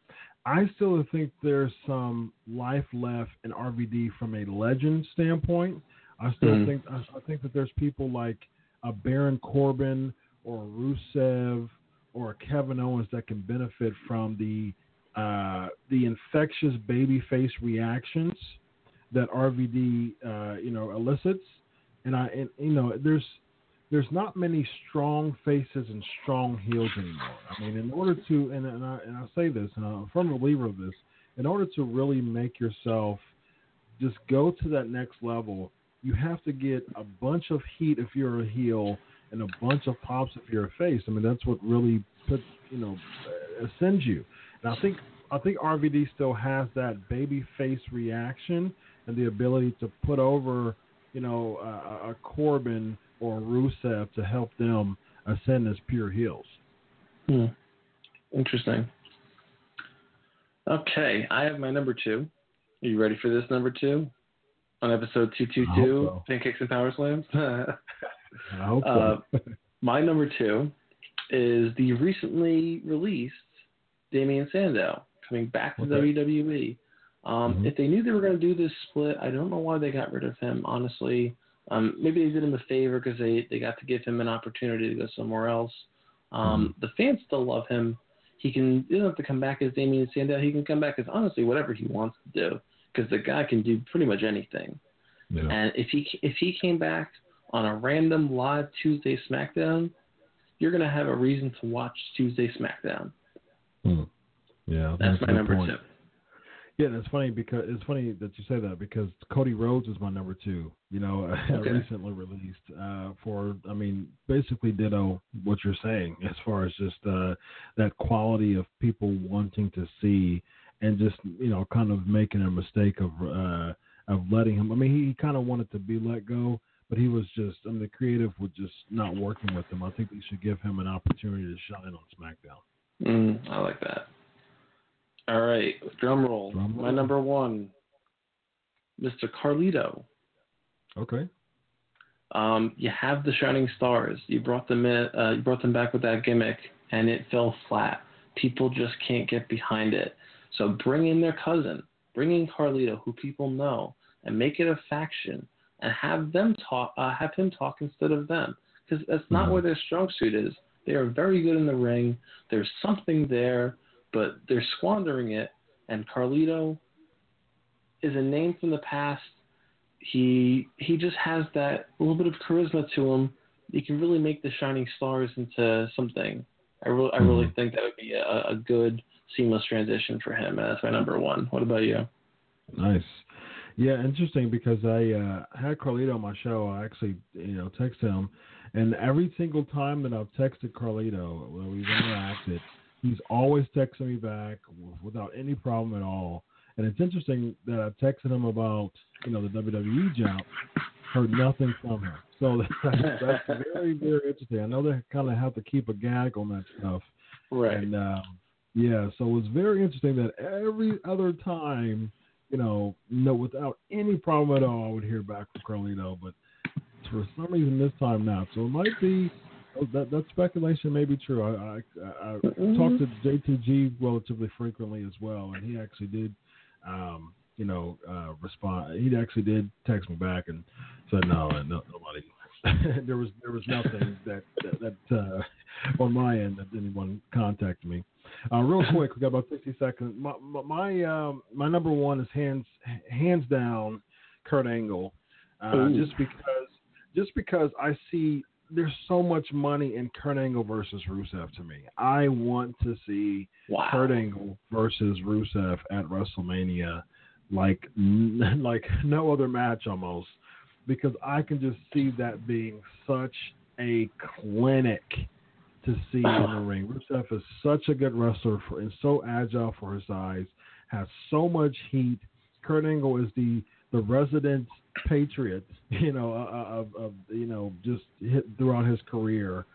I still think there's some life left in RVD from a legend standpoint. I still mm think I, I, think that there's people like a Baron Corbin or Rusev or Kevin Owens that can benefit from the uh, the infectious baby face reactions that RVD uh, you know elicits, and I and you know there's there's not many strong faces and strong heels anymore. I mean, in order to and and I, and I say this, and I'm a firm believer of this, in order to really make yourself just go to that next level, you have to get a bunch of heat if you're a heel and a bunch of pops if you're a face. I mean, that's what really puts you know ascends you. And I think I think RVD still has that baby face reaction and the ability to put over, you know, a, a Corbin or Rusev to help them ascend as pure heels. Hmm. Interesting. Okay, I have my number two. Are you ready for this number two? On episode 222, so. Pancakes and Power Slams? <laughs> I hope so. uh, my number two is the recently released Damien Sandow coming back to okay. WWE. Um, mm-hmm. If they knew they were going to do this split, I don't know why they got rid of him. Honestly, um, maybe they did him a favor because they they got to give him an opportunity to go somewhere else. Um, mm-hmm. The fans still love him. He can. He doesn't have to come back as Damien Sandow. He can come back as honestly whatever he wants to do because the guy can do pretty much anything. Yeah. And if he if he came back on a random live Tuesday SmackDown, you're gonna have a reason to watch Tuesday SmackDown. Hmm. Yeah, That's a my number point. two. Yeah, and it's funny because it's funny that you say that because Cody Rhodes is my number two. You know, <laughs> Okay. recently released uh, for I mean basically ditto what you're saying as far as just uh, that quality of people wanting to see and just you know kind of making a mistake of uh, of letting him. I mean, he, he kind of wanted to be let go, but he was just I mean the creative was just not working with him. I think they should give him an opportunity to shine on SmackDown. Mm, I like that. All right, drum roll. Drum My number one, Mr. Carlito. Okay. Um, you have the Shining Stars. You brought them in. Uh, you brought them back with that gimmick, and it fell flat. People just can't get behind it. So bring in their cousin, bring in Carlito, who people know, and make it a faction, and have them talk. Uh, have him talk instead of them, because that's not where their strong suit is. They are very good in the ring. There's something there, but they're squandering it. And Carlito is a name from the past he he just has that little bit of charisma to him. He can really make the Shining Stars into something. I really I really mm-hmm. think that would be a, a good seamless transition for him. That's my number one. What about you? Nice. Yeah, interesting because I uh, had Carlito on my show. I actually, you know, texted him, and every single time that I've texted Carlito, when we've interacted, he's always texting me back without any problem at all. And it's interesting that I texted him about, you know, the WWE jump, heard nothing from him. So that's, <laughs> that's very, very interesting. I know they kind of have to keep a gag on that stuff. Right. And um, yeah, so it was very interesting that every other time, you know, no, without any problem at all, I would hear back from Carlito, but for some reason this time not. So it might be oh, that that speculation may be true. I I, I talked to JTG relatively frequently as well, and he actually did, um, you know, uh, respond. He actually did text me back and said no, no nobody. <laughs> there was there was nothing that that, that uh, on my end that anyone contacted me. Uh, real <laughs> quick, we got about sixty seconds. My my my, um, my number one is hands hands down Kurt Angle, uh, just because just because I see there's so much money in Kurt Angle versus Rusev to me. I want to see Wow. Kurt Angle versus Rusev at WrestleMania like <laughs> like no other match almost because I can just see that being such a clinic to see in the <sighs> ring. Rusev is such a good wrestler for, and so agile for his size, has so much heat. Kurt Angle is the the resident patriot, <laughs> you know, uh, of, of you know just hit throughout his career,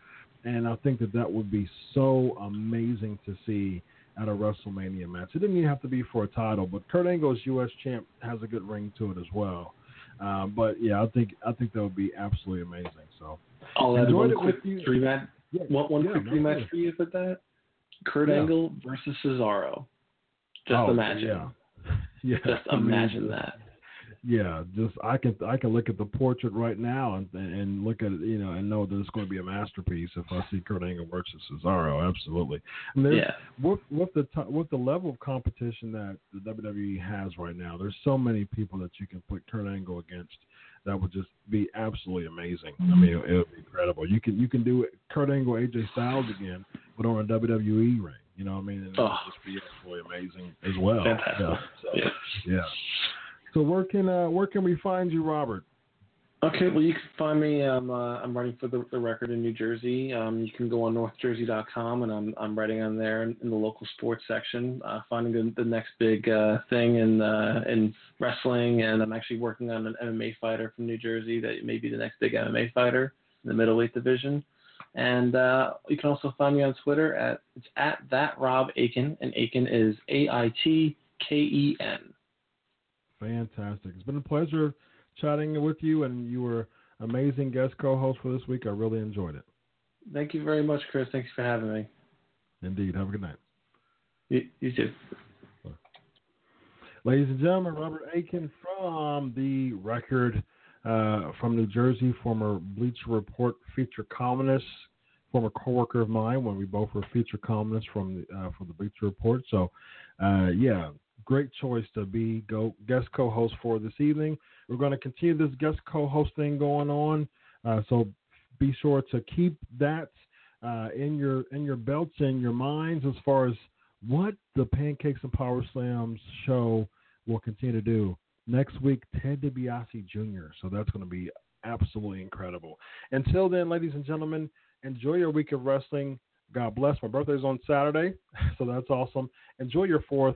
and I think that that would be so amazing to see at a WrestleMania match. It didn't even have to be for a title, but Kurt Angle's U.S. champ has a good ring to it as well. Um, but yeah, I think I think that would be absolutely amazing. So I'll add one quick with you. three match. Yeah, One, one yeah, quick no three match worries. for you with that. Kurt Yeah. Angle versus Cesaro. Just Oh, imagine. Yeah, <laughs> yeah. Just imagine that. Yeah, just I can I can look at the portrait right now and and look at it, you know, and know that it's going to be a masterpiece if I see Kurt Angle versus Cesaro. Absolutely. And there's, Yeah. with with the with the level of competition that the WWE has right now, there's so many people that you can put Kurt Angle against that would just be absolutely amazing. I mean, it, would be incredible. You can you can do it, Kurt Angle, AJ Styles again, but on a WWE ring. You know what I mean? And it would Oh. just be absolutely amazing as well. Fantastic. Yeah. So, Yeah. yeah. So where can uh, where can we find you, Robert? Okay, well, you can find me. Um, uh, I'm writing for the, the record in New Jersey. Um, you can go on NorthJersey.com, and I'm I'm writing on there in, in the local sports section, uh, finding the, the next big uh, thing in uh, in wrestling. And I'm actually working on an MMA fighter from New Jersey that may be the next big MMA fighter in the middleweight division. And uh, you can also find me on Twitter at it's at that Rob Aitken, and Aitken is A I T K E N. Fantastic. It's been a pleasure chatting with you, and you were amazing guest co-host for this week. I really enjoyed it. Thank you very much, Chris. Thanks for having me. Indeed. Have a good night. You, you too. Ladies and gentlemen, Robert Aitken from the record uh, from New Jersey, former Bleacher Report feature columnist, former coworker of mine when we both were feature columnists from the, uh, from the Bleacher Report. So, uh, yeah, great choice to be go guest co-host for this evening. We're going to continue this guest co-host thing going on, uh, so be sure to keep that uh, in your in your belts and your minds as far as what the Pancakes and Power Slams show will continue to do. Next week, Ted DiBiase Jr. So that's going to be absolutely incredible. Until then, ladies and gentlemen, enjoy your week of wrestling. God bless. My birthday's on Saturday, <laughs> so that's awesome. Enjoy your fourth,